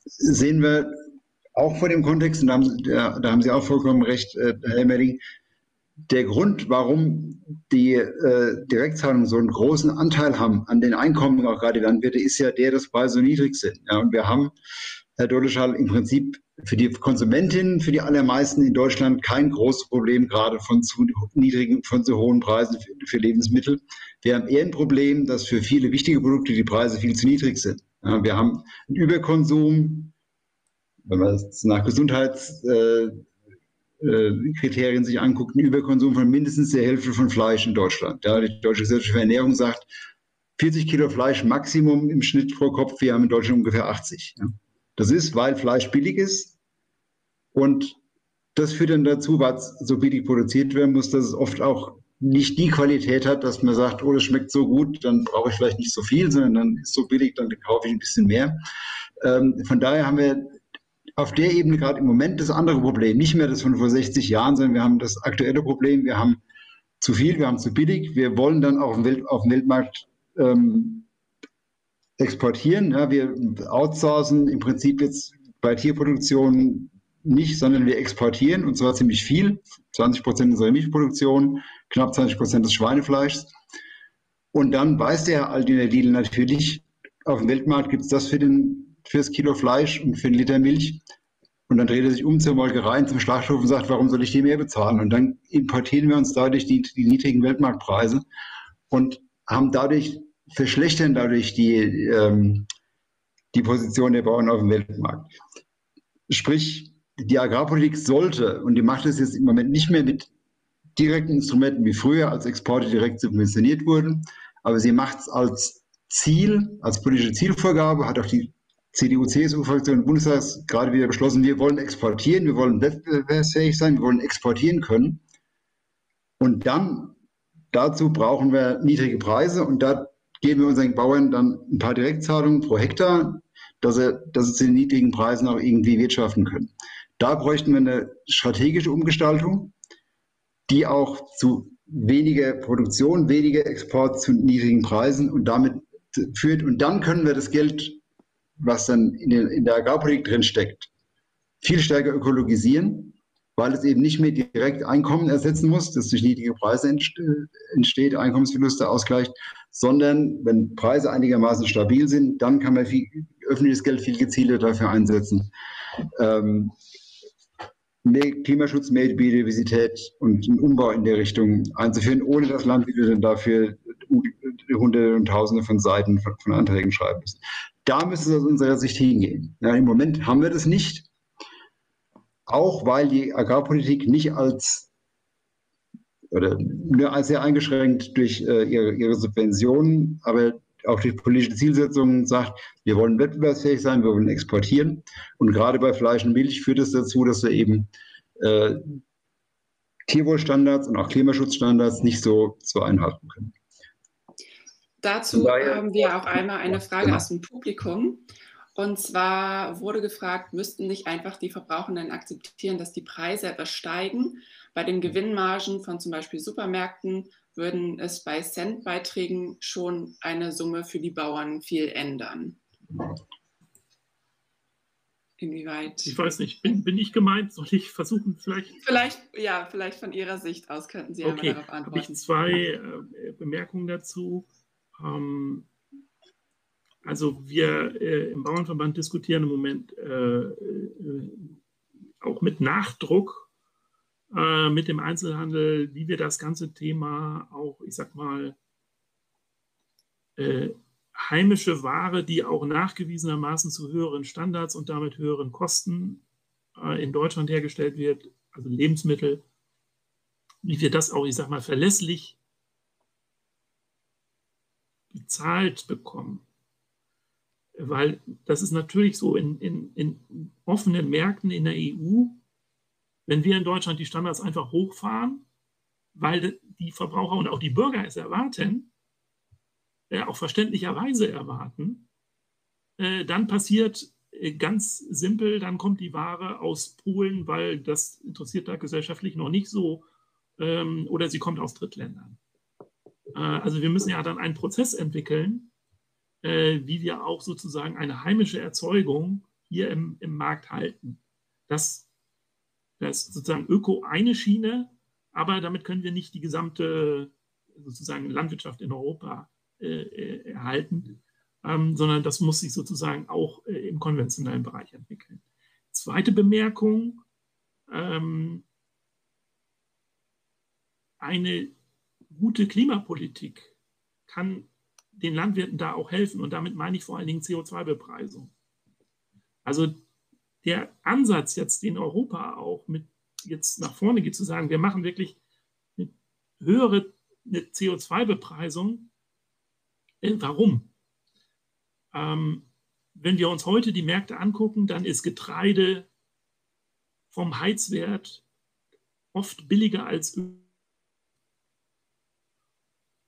S2: sehen wir auch vor dem Kontext, und da haben, da, da haben Sie auch vollkommen recht, äh, Herr Emmering, der Grund, warum die äh, Direktzahlungen so einen großen Anteil haben an den Einkommen, auch gerade Landwirte, ist ja der, dass Preise so niedrig sind. Ja, und wir haben, Herr Doleschall, im Prinzip für die Konsumentinnen, für die allermeisten in Deutschland kein großes Problem, gerade von zu niedrigen, von zu hohen Preisen für, Lebensmittel. Wir haben eher ein Problem, dass für viele wichtige Produkte die Preise viel zu niedrig sind. Wir haben einen Überkonsum, wenn man es nach Gesundheitskriterien äh, äh, sich anguckt, einen Überkonsum von mindestens der Hälfte von Fleisch in Deutschland. Ja, die Deutsche Gesellschaft für Ernährung sagt, 40 Kilo Fleisch Maximum im Schnitt pro Kopf. Wir haben in Deutschland ungefähr 80. Ja. Das ist, weil Fleisch billig ist. Und das führt dann dazu, weil es so billig produziert werden muss, dass es oft auch nicht die Qualität hat, dass man sagt, oh, das schmeckt so gut, dann brauche ich vielleicht nicht so viel, sondern dann ist so billig, dann kaufe ich ein bisschen mehr. Ähm, von daher haben wir auf der Ebene gerade im Moment das andere Problem, nicht mehr das von vor 60 Jahren, sondern wir haben das aktuelle Problem, wir haben zu viel, wir haben zu billig, wir wollen dann auf dem, auf dem Weltmarkt ähm, exportieren. Ja, wir outsourcen im Prinzip jetzt bei Tierproduktion nicht, sondern wir exportieren und zwar ziemlich viel. 20 Prozent unserer Milchproduktion, knapp 20 Prozent des Schweinefleischs. Und dann weiß der Aldiner Lidl natürlich, auf dem Weltmarkt gibt es das für, den, für das Kilo Fleisch und für einen Liter Milch. Und dann dreht er sich um zur Molkerei, zum Schlachthof und sagt, warum soll ich die mehr bezahlen? Und dann importieren wir uns dadurch die, die niedrigen Weltmarktpreise und haben dadurch, verschlechtern dadurch die, ähm, die Position der Bauern auf dem Weltmarkt. Sprich, die Agrarpolitik sollte, und die macht es jetzt im Moment nicht mehr mit direkten Instrumenten wie früher, als Exporte direkt subventioniert wurden, aber sie macht es als Ziel, als politische Zielvorgabe, hat auch die CDU-CSU-Fraktion im Bundestag gerade wieder beschlossen, wir wollen exportieren, wir wollen wettbewerbsfähig sein, wir wollen exportieren können. Und dann, dazu brauchen wir niedrige Preise und da geben wir unseren Bauern dann ein paar Direktzahlungen pro Hektar, dass, er, dass sie zu den niedrigen Preisen auch irgendwie wirtschaften können. Da bräuchten wir eine strategische Umgestaltung, die auch zu weniger Produktion, weniger Export zu niedrigen Preisen und damit führt. Und dann können wir das Geld, was dann in, den, in der Agrarpolitik drin steckt, viel stärker ökologisieren, weil es eben nicht mehr direkt Einkommen ersetzen muss, das durch niedrige Preise entsteht, Einkommensverluste ausgleicht, sondern wenn Preise einigermaßen stabil sind, dann kann man viel, öffentliches Geld viel gezielter dafür einsetzen, ähm, mehr Klimaschutz, mehr Biodiversität und einen Umbau in der Richtung einzuführen, ohne dass Landwirte dafür Hunderte und Tausende von Seiten von, von Anträgen schreiben müssen. Da müsste es aus unserer Sicht hingehen. Ja, Im Moment haben wir das nicht, auch weil die Agrarpolitik nicht als oder nur sehr eingeschränkt durch äh, ihre, ihre Subventionen, aber auch durch politische Zielsetzungen sagt, wir wollen wettbewerbsfähig sein, wir wollen exportieren. Und gerade bei Fleisch und Milch führt es dazu, dass wir eben äh, Tierwohlstandards und auch Klimaschutzstandards nicht so, so einhalten können.
S1: Dazu daher, haben wir auch einmal eine Frage genau. aus dem Publikum. Und zwar wurde gefragt, müssten nicht einfach die Verbrauchenden akzeptieren, dass die Preise etwas steigen? Bei den Gewinnmargen von zum Beispiel Supermärkten würden es bei Centbeiträgen schon eine Summe für die Bauern viel ändern.
S3: Inwieweit? Ich weiß nicht, bin, bin ich gemeint? Soll ich versuchen, vielleicht?
S1: Vielleicht, ja, vielleicht von Ihrer Sicht aus könnten Sie okay. einmal darauf antworten.
S3: Habe ich zwei äh, Bemerkungen dazu. Ähm, also wir äh, im Bauernverband diskutieren im Moment äh, äh auch mit Nachdruck äh, mit dem Einzelhandel, wie wir das ganze Thema auch, ich sag mal, äh, heimische Ware, die auch nachgewiesenermaßen zu höheren Standards und damit höheren Kosten äh, in Deutschland hergestellt wird, also Lebensmittel, wie wir das auch, ich sag mal, verlässlich bezahlt bekommen. Weil das ist natürlich so in, in, in offenen Märkten in der EU, wenn wir in Deutschland die Standards einfach hochfahren, weil die Verbraucher und auch die Bürger es erwarten, äh, auch verständlicherweise erwarten, äh, dann passiert äh, ganz simpel, dann kommt die Ware aus Polen, weil das interessiert da gesellschaftlich noch nicht so, ähm, oder sie kommt aus Drittländern. Äh, also wir müssen ja dann einen Prozess entwickeln, äh, wie wir auch sozusagen eine heimische Erzeugung hier im, im Markt halten. Das da ist sozusagen Öko eine Schiene, aber damit können wir nicht die gesamte sozusagen Landwirtschaft in Europa äh, äh, erhalten, ähm, sondern das muss sich sozusagen auch äh, im konventionellen Bereich entwickeln. Zweite Bemerkung, ähm, eine gute Klimapolitik kann den Landwirten da auch helfen und damit meine ich vor allen Dingen CO2-Bepreisung. Also der Ansatz jetzt in Europa auch mit jetzt nach vorne geht, zu sagen, wir machen wirklich eine höhere eine CO2-Bepreisung. Äh, warum? Ähm, wenn wir uns heute die Märkte angucken, dann ist Getreide vom Heizwert oft billiger als Öl.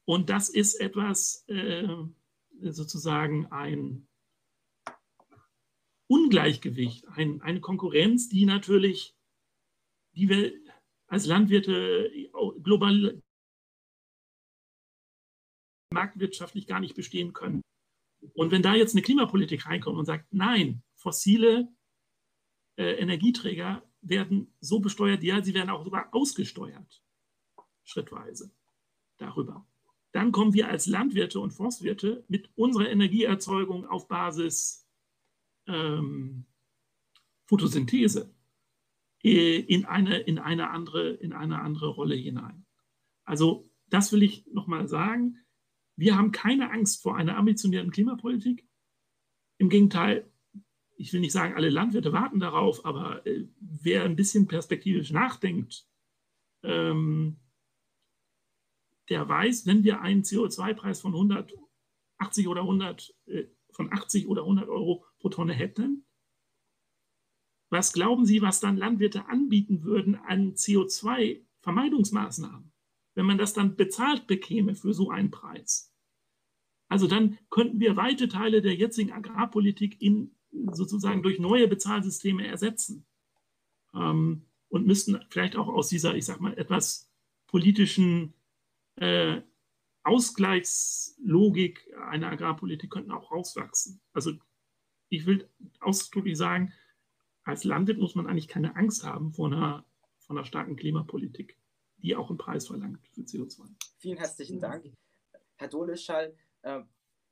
S3: Und das ist etwas, äh, sozusagen ein Ungleichgewicht, ein, eine Konkurrenz, die natürlich, die wir als Landwirte global marktwirtschaftlich gar nicht bestehen können. Und wenn da jetzt eine Klimapolitik reinkommt und sagt, nein, fossile äh, Energieträger werden so besteuert, ja, sie werden auch sogar ausgesteuert, schrittweise darüber. Dann kommen wir als Landwirte und Forstwirte mit unserer Energieerzeugung auf Basis ähm, Photosynthese in eine, in, eine andere, in eine andere Rolle hinein. Also das will ich nochmal sagen. Wir haben keine Angst vor einer ambitionierten Klimapolitik. Im Gegenteil, ich will nicht sagen, alle Landwirte warten darauf, aber äh, wer ein bisschen perspektivisch nachdenkt, ähm, der weiß, wenn wir einen CO2-Preis von 180 oder 100, äh, von 80 oder 100 Euro pro Tonne hätten, was glauben Sie, was dann Landwirte anbieten würden an CO2-Vermeidungsmaßnahmen, wenn man das dann bezahlt bekäme für so einen Preis? Also dann könnten wir weite Teile der jetzigen Agrarpolitik in sozusagen durch neue Bezahlsysteme ersetzen ähm, und müssten vielleicht auch aus dieser, ich sag mal, etwas politischen äh, Ausgleichslogik einer Agrarpolitik könnten auch rauswachsen. Also ich will ausdrücklich sagen, als Landwirt muss man eigentlich keine Angst haben vor einer, vor einer starken Klimapolitik, die auch einen Preis verlangt für CO2.
S5: Vielen herzlichen Dank. Herr Doleschall, äh,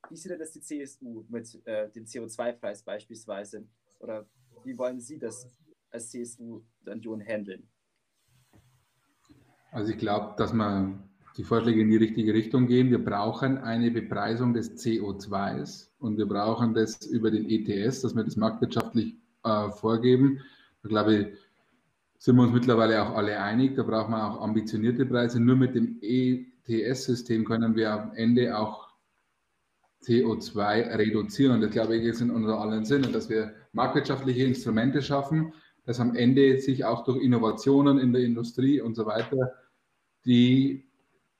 S5: wie sieht denn das die CSU mit äh, dem CO2-Preis beispielsweise? Oder wie wollen Sie das als CSU der Union handeln?
S4: Also ich glaube, dass man die Vorschläge in die richtige Richtung gehen. Wir brauchen eine Bepreisung des CO2s und wir brauchen das über den ETS, dass wir das marktwirtschaftlich äh, vorgeben. Da glaube ich, sind wir uns mittlerweile auch alle einig. Da braucht man auch ambitionierte Preise. Nur mit dem ETS-System können wir am Ende auch CO2 reduzieren. Und das glaube ich ist in unser allen Sinne, dass wir marktwirtschaftliche Instrumente schaffen, dass am Ende sich auch durch Innovationen in der Industrie und so weiter die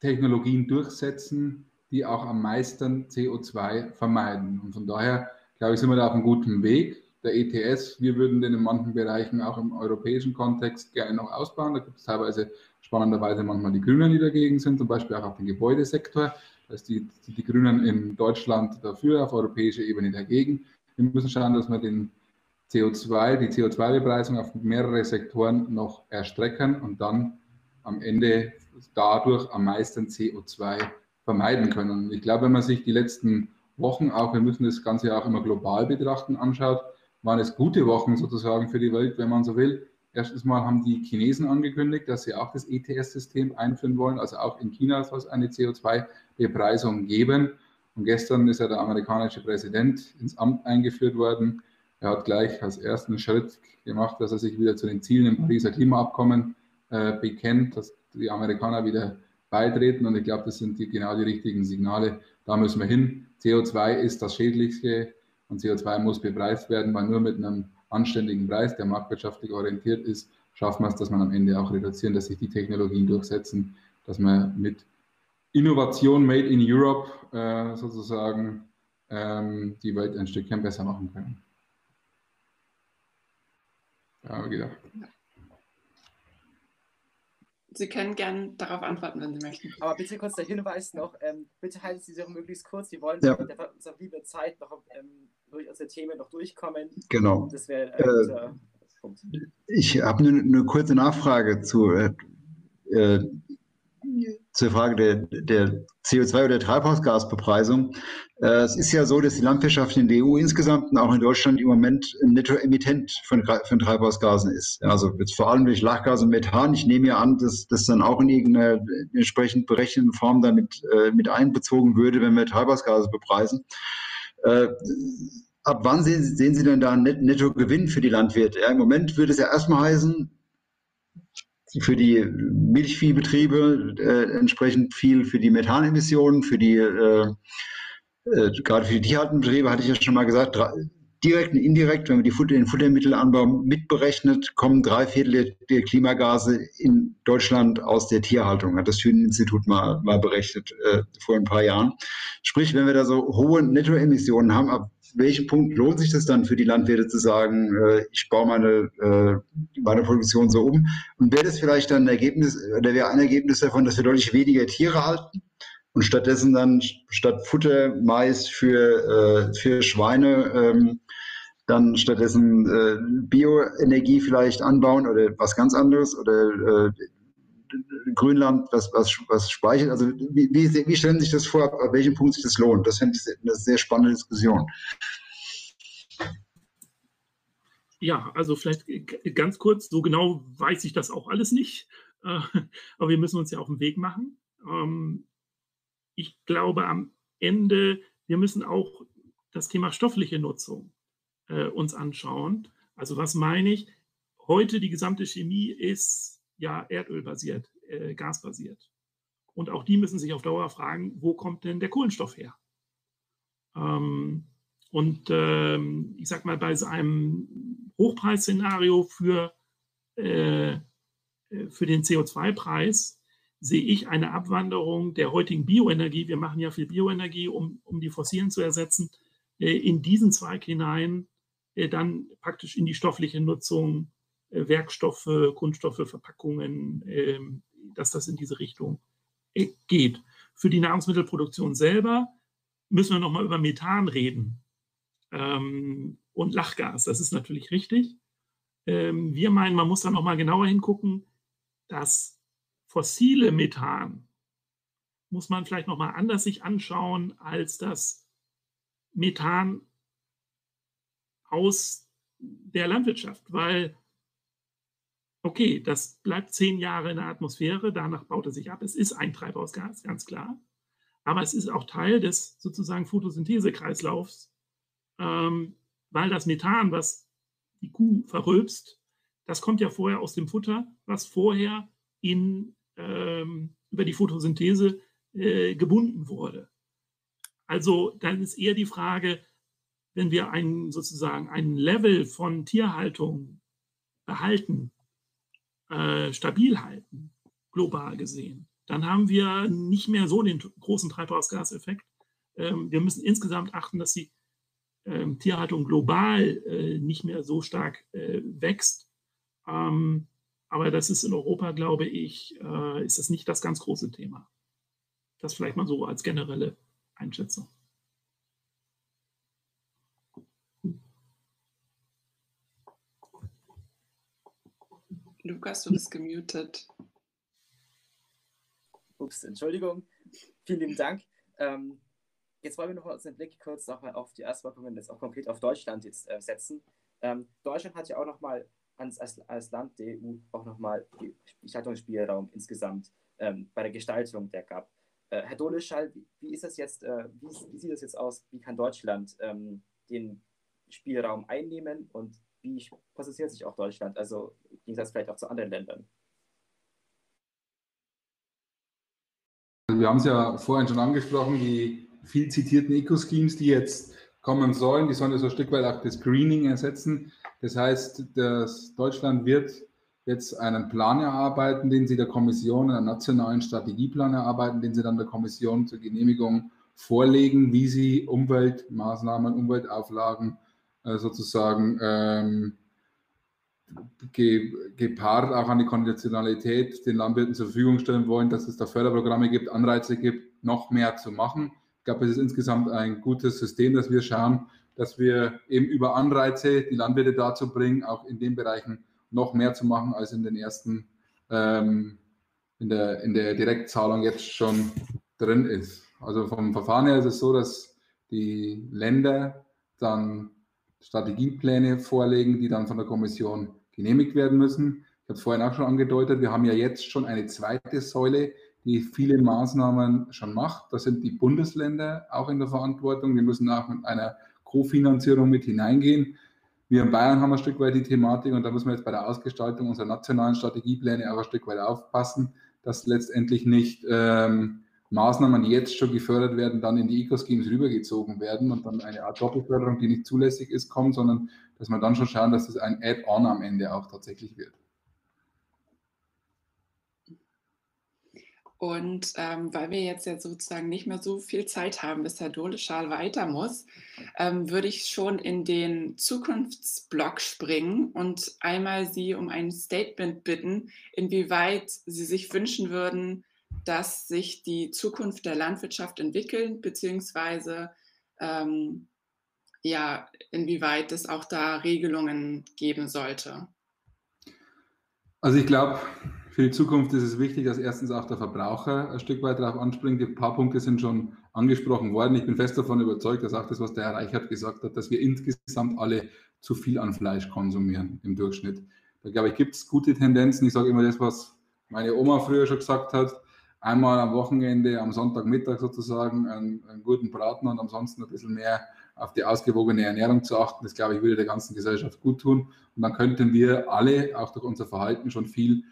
S4: Technologien durchsetzen, die auch am meisten CO2 vermeiden. Und von daher, glaube ich, sind wir da auf einem guten Weg der ETS. Wir würden den in manchen Bereichen auch im europäischen Kontext gerne noch ausbauen. Da gibt es teilweise spannenderweise manchmal die Grünen, die dagegen sind, zum Beispiel auch auf den Gebäudesektor. Da ist die, die, die Grünen in Deutschland dafür, auf europäischer Ebene dagegen. Wir müssen schauen, dass wir den CO2, die CO2-Bepreisung auf mehrere Sektoren noch erstrecken und dann am Ende dadurch am meisten CO2 vermeiden können. Ich glaube, wenn man sich die letzten Wochen auch, wir müssen das Ganze ja auch immer global betrachten, anschaut, waren es gute Wochen sozusagen für die Welt, wenn man so will. Erstens mal haben die Chinesen angekündigt, dass sie auch das ETS-System einführen wollen. Also auch in China soll es eine CO2-Bepreisung geben. Und gestern ist ja der amerikanische Präsident ins Amt eingeführt worden. Er hat gleich als ersten Schritt gemacht, dass er sich wieder zu den Zielen im Pariser Klimaabkommen äh, bekennt, dass die Amerikaner wieder beitreten. Und ich glaube, das sind die, genau die richtigen Signale. Da müssen wir hin. CO2 ist das Schädlichste und CO2 muss bepreist werden, weil nur mit einem anständigen Preis, der marktwirtschaftlich orientiert ist, schaffen wir es, dass man am Ende auch reduzieren, dass sich die Technologien durchsetzen, dass man mit Innovation made in Europe äh, sozusagen ähm, die Welt ein Stückchen besser machen können.
S1: Ja, gedacht. Sie können gerne darauf antworten, wenn Sie möchten.
S5: Aber bitte kurz der Hinweis noch, ähm, bitte halten Sie sich auch möglichst kurz. Sie wollen ja. mit unserer liebe Zeit noch ähm, durch unsere Themen noch durchkommen.
S2: Genau. Das wäre ein äh, guter Punkt. Ich habe eine, eine, kurze Nachfrage zu, äh, äh zur Frage der, der CO2- oder Treibhausgasbepreisung. Äh, es ist ja so, dass die Landwirtschaft in der EU insgesamt und auch in Deutschland im Moment ein Nettoemittent von, von Treibhausgasen ist. Also jetzt vor allem durch Lachgas und Methan. Ich nehme ja an, dass das dann auch in irgendeiner entsprechend berechneten Form damit äh, mit einbezogen würde, wenn wir Treibhausgase bepreisen. Äh, ab wann sehen, sehen Sie denn da einen Nettogewinn für die Landwirte? Ja, Im Moment würde es ja erstmal heißen, für die Milchviehbetriebe äh, entsprechend viel für die Methanemissionen, für die äh, äh, gerade für die Tierhaltenbetriebe hatte ich ja schon mal gesagt, direkt und indirekt, wenn man die Futter, den Futtermittelanbau mitberechnet, kommen drei Viertel der Klimagase in Deutschland aus der Tierhaltung. Hat das Thünen-Institut mal, mal berechnet äh, vor ein paar Jahren. Sprich, wenn wir da so hohe Nettoemissionen haben, ab welchem Punkt lohnt sich das dann für die Landwirte zu sagen, äh, ich baue meine, äh, meine Produktion so um? Und wäre das vielleicht dann ein Ergebnis, oder wäre ein Ergebnis davon, dass wir deutlich weniger Tiere halten? und stattdessen dann statt Futter, Mais für, äh, für Schweine ähm, dann stattdessen äh, Bioenergie vielleicht anbauen oder was ganz anderes oder äh, Grünland, was, was, was speichert. Also wie, wie, wie stellen Sie sich das vor, ab welchem Punkt sich das lohnt? Das finde ich eine sehr spannende Diskussion.
S3: Ja, also vielleicht ganz kurz, so genau weiß ich das auch alles nicht, äh, aber wir müssen uns ja auf den Weg machen. Ähm, ich glaube am Ende, wir müssen auch das Thema stoffliche Nutzung äh, uns anschauen. Also was meine ich? Heute die gesamte Chemie ist ja erdölbasiert, äh, gasbasiert. Und auch die müssen sich auf Dauer fragen, wo kommt denn der Kohlenstoff her? Ähm, und ähm, ich sag mal, bei so einem Hochpreisszenario für, äh, für den CO2-Preis sehe ich eine Abwanderung der heutigen Bioenergie. Wir machen ja viel Bioenergie, um, um die fossilen zu ersetzen, äh, in diesen Zweig hinein äh, dann praktisch in die stoffliche Nutzung, äh, Werkstoffe, Kunststoffe, Verpackungen, ähm, dass das in diese Richtung äh, geht. Für die Nahrungsmittelproduktion selber müssen wir nochmal über Methan reden ähm, und Lachgas. Das ist natürlich richtig. Ähm, wir meinen, man muss da nochmal genauer hingucken, dass fossile Methan muss man vielleicht nochmal anders sich anschauen als das Methan aus der Landwirtschaft, weil, okay, das bleibt zehn Jahre in der Atmosphäre, danach baut er sich ab. Es ist ein Treibhausgas, ganz klar. Aber es ist auch Teil des sozusagen Photosynthesekreislaufs, ähm, weil das Methan, was die Kuh verrülpst, das kommt ja vorher aus dem Futter, was vorher in, ähm, über die Photosynthese äh, gebunden wurde. Also dann ist eher die Frage, wenn wir ein, sozusagen ein Level von Tierhaltung behalten, äh, stabil halten, global gesehen, dann haben wir nicht mehr so den großen Treibhausgaseffekt. Ähm, wir müssen insgesamt achten, dass die ähm, Tierhaltung global äh, nicht mehr so stark äh, wächst. Ähm, aber das ist in Europa, glaube ich, äh, ist das nicht das ganz große Thema. Das vielleicht mal so als generelle Einschätzung.
S1: Lukas, du bist gemutet.
S5: Ups, Entschuldigung. Vielen lieben Dank. Ähm, jetzt wollen wir noch mal den Blick kurz noch mal auf die Erstwirkungen, jetzt auch konkret auf Deutschland jetzt äh, setzen. Ähm, Deutschland hat ja auch noch mal als, als Land der EU auch noch mal Gestaltungsspielraum insgesamt ähm, bei der Gestaltung der GAP. Äh, Herr Doleschall, wie, wie, ist das jetzt, äh, wie, wie, sieht das jetzt aus? Wie kann Deutschland ähm, den Spielraum einnehmen und wie positioniert sich auch Deutschland? Also im Gegensatz vielleicht auch zu anderen Ländern.
S4: Wir haben es ja vorhin schon angesprochen, die viel zitierten Eco-Schemes, die jetzt kommen sollen, die sollen ja so ein Stück weit auch das Greening ersetzen. Das heißt, dass Deutschland wird jetzt einen Plan erarbeiten, den sie der Kommission, einen nationalen Strategieplan erarbeiten, den sie dann der Kommission zur Genehmigung vorlegen, wie sie Umweltmaßnahmen, Umweltauflagen sozusagen ähm, ge, gepaart auch an die Konditionalität den Landwirten zur Verfügung stellen wollen, dass es da Förderprogramme gibt, Anreize gibt, noch mehr zu machen. Ich glaube, es ist insgesamt ein gutes System, dass wir schauen, dass wir eben über Anreize die Landwirte dazu bringen, auch in den Bereichen noch mehr zu machen, als in den ersten, ähm, in, der, in der Direktzahlung jetzt schon drin ist. Also vom Verfahren her ist es so, dass die Länder dann Strategiepläne vorlegen, die dann von der Kommission genehmigt werden müssen. Ich habe es vorhin auch schon angedeutet, wir haben ja jetzt schon eine zweite Säule, die viele Maßnahmen schon macht. Da sind die Bundesländer auch in der Verantwortung. Wir müssen auch mit einer Kofinanzierung mit hineingehen. Wir in Bayern haben ein Stück weit die Thematik und da müssen wir jetzt bei der Ausgestaltung unserer nationalen Strategiepläne auch ein Stück weit aufpassen, dass letztendlich nicht ähm, Maßnahmen, die jetzt schon gefördert werden, dann in die Eco-Schemes rübergezogen werden und dann eine Art Doppelförderung, die nicht zulässig ist, kommt, sondern dass man dann schon schauen, dass das ein Add-on am Ende auch tatsächlich wird.
S1: Und ähm, weil wir jetzt ja sozusagen nicht mehr so viel Zeit haben, bis Herr Doleschal weiter muss, ähm, würde ich schon in den Zukunftsblock springen und einmal Sie um ein Statement bitten, inwieweit Sie sich wünschen würden, dass sich die Zukunft der Landwirtschaft entwickelt, beziehungsweise ähm, ja, inwieweit es auch da Regelungen geben sollte?
S4: Also ich glaube, für die Zukunft ist es wichtig, dass erstens auch der Verbraucher ein Stück weit darauf anspringt. Ein paar Punkte sind schon angesprochen worden. Ich bin fest davon überzeugt, dass auch das, was der Herr Reichert gesagt hat, dass wir insgesamt alle zu viel an Fleisch konsumieren im Durchschnitt. Da glaube ich, gibt es gute Tendenzen. Ich sage immer das, was meine Oma früher schon gesagt hat. Einmal am Wochenende, am Sonntagmittag sozusagen, einen, einen guten Braten und ansonsten ein bisschen mehr auf die ausgewogene Ernährung zu achten. Das, glaube ich, würde der ganzen Gesellschaft gut tun. Und dann könnten wir alle, auch durch unser Verhalten, schon viel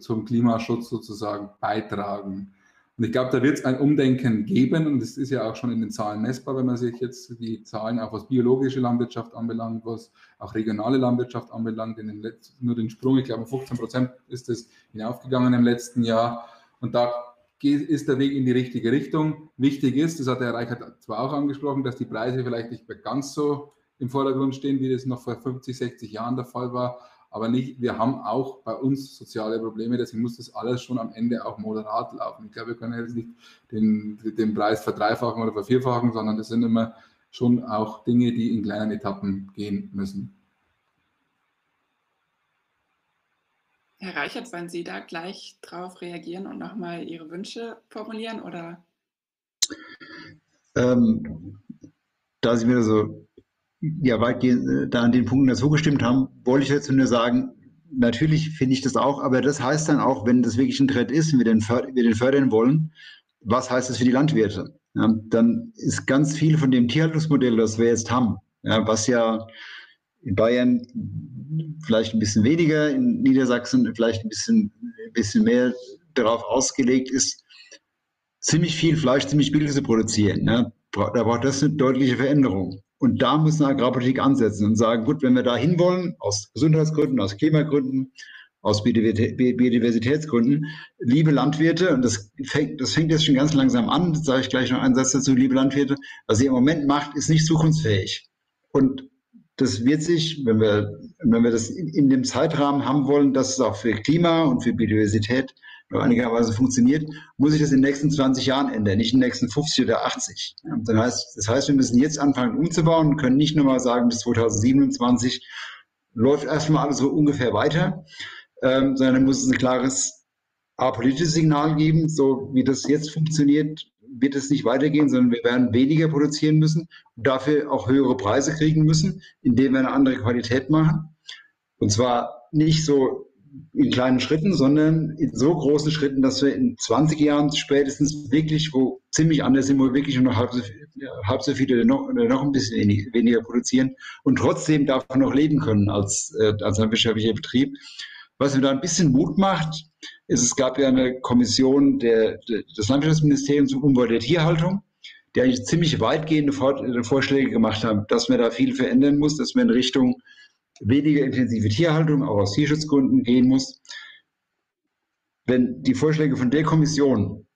S4: zum Klimaschutz sozusagen beitragen. Und ich glaube, da wird es ein Umdenken geben und das ist ja auch schon in den Zahlen messbar, wenn man sich jetzt die Zahlen auch was biologische Landwirtschaft anbelangt, was auch regionale Landwirtschaft anbelangt, den letzten, nur den Sprung, ich glaube 15 Prozent ist es hinaufgegangen im letzten Jahr und da ist der Weg in die richtige Richtung. Wichtig ist, das hat der Herr Reichert zwar auch angesprochen, dass die Preise vielleicht nicht mehr ganz so im Vordergrund stehen, wie das noch vor 50, 60 Jahren der Fall war. Aber nicht, wir haben auch bei uns soziale Probleme, deswegen muss das alles schon am Ende auch moderat laufen. Ich glaube, wir können jetzt nicht den, den Preis verdreifachen oder vervierfachen, sondern das sind immer schon auch Dinge, die in kleinen Etappen gehen müssen.
S1: Herr Reichert, wollen Sie da gleich drauf reagieren und nochmal Ihre Wünsche formulieren? Oder?
S2: Ähm, da Sie mir so ja, weitgehend äh, da an den Punkten dazu gestimmt haben, wollte ich jetzt nur sagen, natürlich finde ich das auch, aber das heißt dann auch, wenn das wirklich ein Trend ist und wir den, wir den fördern wollen, was heißt das für die Landwirte? Ja, dann ist ganz viel von dem Tierhaltungsmodell, das wir jetzt haben, ja, was ja in Bayern vielleicht ein bisschen weniger, in Niedersachsen vielleicht ein bisschen, ein bisschen mehr darauf ausgelegt ist, ziemlich viel Fleisch, ziemlich billig zu produzieren. Ne? Da braucht das eine deutliche Veränderung. Und da muss eine Agrarpolitik ansetzen und sagen, gut, wenn wir da hinwollen, aus Gesundheitsgründen, aus Klimagründen, aus Biodiversitätsgründen, liebe Landwirte, und das fängt, das fängt jetzt schon ganz langsam an, sage ich gleich noch einen Satz dazu, liebe Landwirte, was ihr im Moment macht, ist nicht zukunftsfähig. Und das wird sich, wenn wir, wenn wir das in, in dem Zeitrahmen haben wollen, dass es auch für Klima und für Biodiversität noch einigermaßen funktioniert, muss sich das in den nächsten 20 Jahren ändern, nicht in den nächsten 50 oder 80. Ja, das, heißt, das heißt, wir müssen jetzt anfangen umzubauen und können nicht nur mal sagen, bis 2027 läuft erstmal alles so ungefähr weiter, ähm, sondern muss es ein klares politisches Signal geben, so wie das jetzt funktioniert, wird es nicht weitergehen, sondern wir werden weniger produzieren müssen und dafür auch höhere Preise kriegen müssen, indem wir eine andere Qualität machen. Und zwar nicht so in kleinen Schritten, sondern in so großen Schritten, dass wir in 20 Jahren spätestens wirklich, wo ziemlich anders sind, wo wir wirklich nur noch halb so, halb so viel oder noch, noch ein bisschen weniger produzieren und trotzdem davon noch leben können als, äh, als ein wirtschaftlicher Betrieb. Was mir da ein bisschen Mut macht, ist, es gab ja eine Kommission der, des Landwirtschaftsministeriums zum Umbau der Tierhaltung, die eigentlich ziemlich weitgehende Vorschläge gemacht haben, dass man da viel verändern muss, dass man in Richtung weniger intensive Tierhaltung, auch aus Tierschutzgründen gehen muss. Wenn die Vorschläge von der Kommission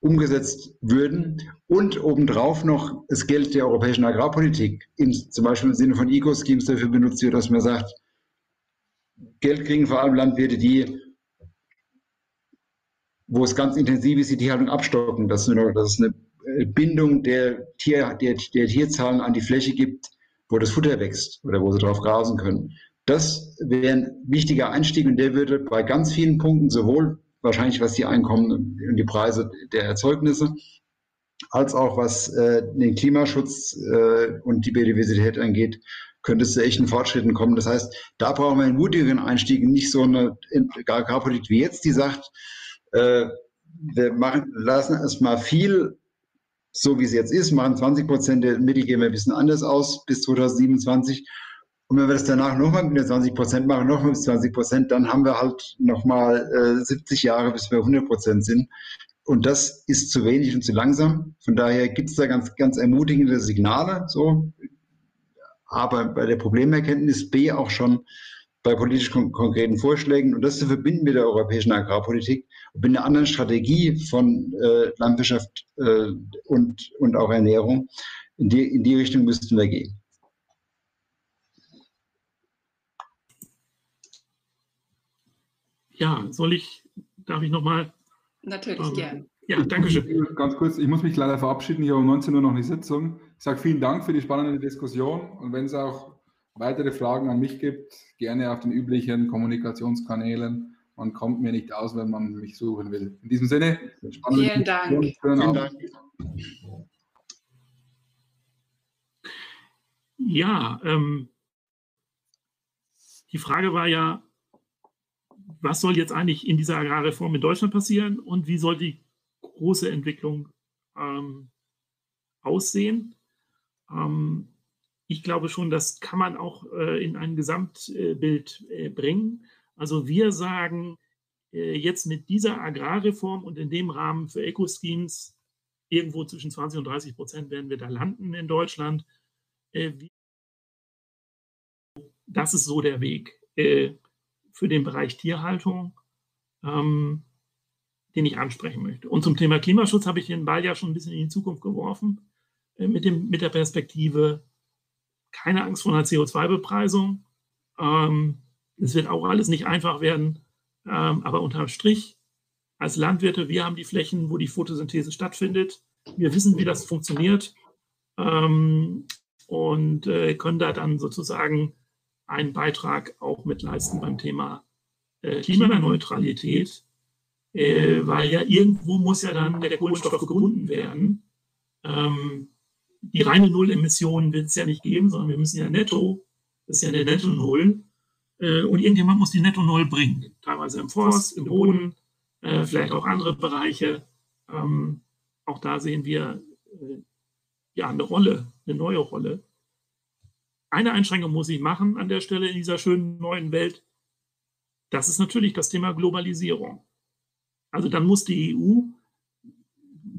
S2: umgesetzt würden und obendrauf noch das Geld der europäischen Agrarpolitik, im, zum Beispiel im Sinne von Eco-Schemes dafür benutzt wird, dass man sagt, Geld kriegen vor allem Landwirte, die, wo es ganz intensiv ist, die Tierhaltung abstocken, dass, es eine Bindung der, Tier, der, der Tierzahlen an die Fläche gibt, wo das Futter wächst oder wo sie drauf grasen können. Das wäre ein wichtiger Einstieg und der würde bei ganz vielen Punkten sowohl wahrscheinlich was die Einkommen und die Preise der Erzeugnisse als auch was äh, den Klimaschutz äh, und die Biodiversität angeht, könnte es zu echten Fortschritten kommen. Das heißt, da brauchen wir einen mutigeren Einstieg, nicht so eine Agrarpolitik wie jetzt, die sagt, äh, wir machen, lassen erstmal viel so wie es jetzt ist, machen 20 Prozent der Mittel gehen wir ein bisschen anders aus bis 2027. Und wenn wir das danach nochmal mit 20 Prozent machen, nochmal bis 20 Prozent, dann haben wir halt nochmal äh, 70 Jahre, bis wir 100 Prozent sind. Und das ist zu wenig und zu langsam. Von daher gibt es da ganz, ganz ermutigende Signale. So. Aber bei der Problemerkenntnis B auch schon bei politisch kon konkreten Vorschlägen und das zu verbinden mit der europäischen Agrarpolitik und mit einer anderen Strategie von äh, Landwirtschaft äh, und, und auch Ernährung. In die, in die Richtung müssten wir gehen.
S3: Ja, soll ich, darf ich nochmal
S1: Natürlich, ähm, gern.
S3: Ja, danke schön.
S4: Ganz kurz, ich muss mich leider verabschieden. Ich habe um 19 Uhr noch eine Sitzung. Ich sage vielen Dank für die spannende Diskussion und wenn es auch weitere Fragen an mich gibt, gerne auf den üblichen Kommunikationskanälen. Man kommt mir nicht aus, wenn man mich suchen will. In diesem Sinne,
S1: vielen Dank. Vielen Dank.
S3: Ja, ähm, die Frage war ja, was soll jetzt eigentlich in dieser Agrarreform in Deutschland passieren und wie soll die große Entwicklung ähm, aussehen? Ähm, ich glaube schon, das kann man auch äh, in ein Gesamtbild äh, bringen. Also wir sagen äh, jetzt mit dieser Agrarreform und in dem Rahmen für Eco-Schemes, irgendwo zwischen 20 und 30 Prozent werden wir da landen in Deutschland. Äh, das ist so der Weg äh, für den Bereich Tierhaltung, ähm, den ich ansprechen möchte. Und zum Thema Klimaschutz habe ich den Ball ja schon ein bisschen in die Zukunft geworfen, mit, dem, mit der Perspektive, keine Angst vor einer CO2-Bepreisung. Ähm, es wird auch alles nicht einfach werden, ähm, aber unterm Strich, als Landwirte, wir haben die Flächen, wo die Photosynthese stattfindet. Wir wissen, wie das funktioniert ähm, und äh, können da dann sozusagen einen Beitrag auch mitleisten beim Thema äh, Klimaneutralität, äh, weil ja irgendwo muss ja dann der Kohlenstoff gebunden werden. Ähm, die reine Null-Emission wird es ja nicht geben, sondern wir müssen ja netto, das ist ja der Netto-Null. Äh, und irgendjemand muss die Netto-Null bringen. Teilweise im Forst, im Boden, äh, vielleicht auch andere Bereiche. Ähm, auch da sehen wir äh, ja eine Rolle, eine neue Rolle. Eine Einschränkung muss ich machen an der Stelle in dieser schönen neuen Welt. Das ist natürlich das Thema Globalisierung. Also dann muss die EU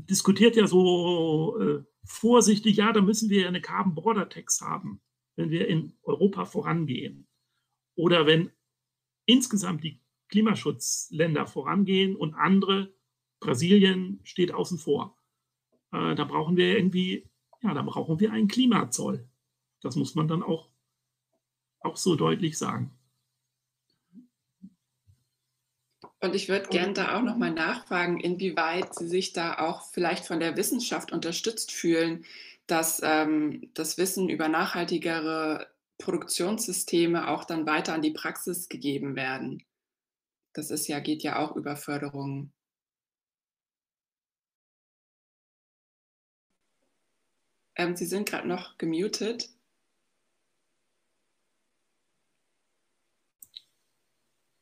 S3: diskutiert ja so äh, vorsichtig, ja, da müssen wir eine Carbon Border Tax haben, wenn wir in Europa vorangehen. Oder wenn insgesamt die Klimaschutzländer vorangehen und andere, Brasilien steht außen vor. Äh, da brauchen wir irgendwie, ja, da brauchen wir einen Klimazoll. Das muss man dann auch, auch so deutlich sagen.
S1: Und ich würde gerne da auch nochmal nachfragen, inwieweit Sie sich da auch vielleicht von der Wissenschaft unterstützt fühlen, dass ähm, das Wissen über nachhaltigere Produktionssysteme auch dann weiter an die Praxis gegeben werden. Das ist ja, geht ja auch über Förderung. Ähm, Sie sind gerade noch gemutet.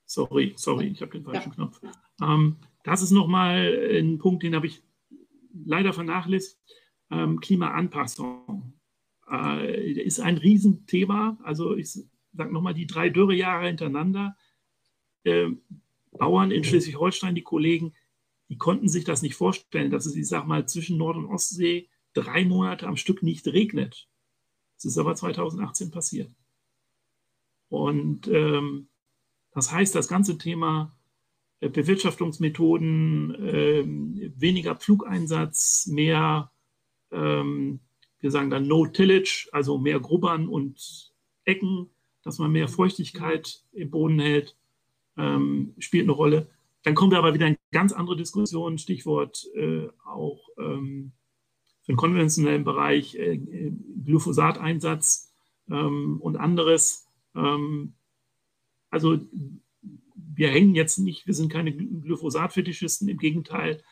S3: Sorry, sorry, ich habe den falschen ja. Knopf. Ähm, das ist nochmal ein Punkt, den habe ich leider vernachlässigt. Ähm, Klimaanpassung äh, ist ein Riesenthema. Also ich sage nochmal, die drei Dürrejahre hintereinander. Äh, Bauern in Schleswig-Holstein, die Kollegen, die konnten sich das nicht vorstellen, dass es, ich sage mal, zwischen Nord- und Ostsee drei Monate am Stück nicht regnet. Das ist aber 2018 passiert. Und ähm, das heißt, das ganze Thema äh, Bewirtschaftungsmethoden, ähm, weniger Pflugeinsatz, mehr, ähm, wir sagen dann No Tillage, also mehr Grubbern und Ecken, dass man mehr Feuchtigkeit im Boden hält, ähm, spielt eine Rolle. Dann kommen wir aber wieder in ganz andere Diskussionen, Stichwort äh, auch ähm, für den konventionellen Bereich äh, Glyphosateinsatz ähm, und anderes. Ähm, also wir hängen jetzt nicht, wir sind keine Glyphosat-Fetischisten, im Gegenteil.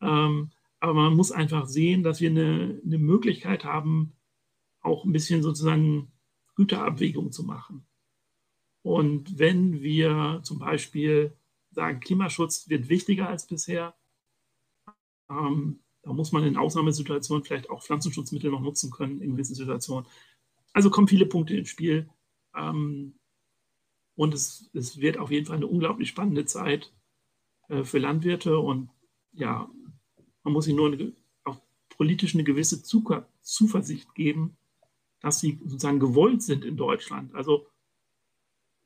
S3: Ähm, aber man muss einfach sehen, dass wir eine, eine Möglichkeit haben, auch ein bisschen sozusagen Güterabwägung zu machen. Und wenn wir zum Beispiel sagen, Klimaschutz wird wichtiger als bisher, ähm, da muss man in Ausnahmesituationen vielleicht auch Pflanzenschutzmittel noch nutzen können in gewissen Situationen. Also kommen viele Punkte ins Spiel. Ähm, und es, es wird auf jeden Fall eine unglaublich spannende Zeit äh, für Landwirte. Und ja, man muss ihnen nur eine, auch politisch eine gewisse Zuversicht geben, dass sie sozusagen gewollt sind in Deutschland. Also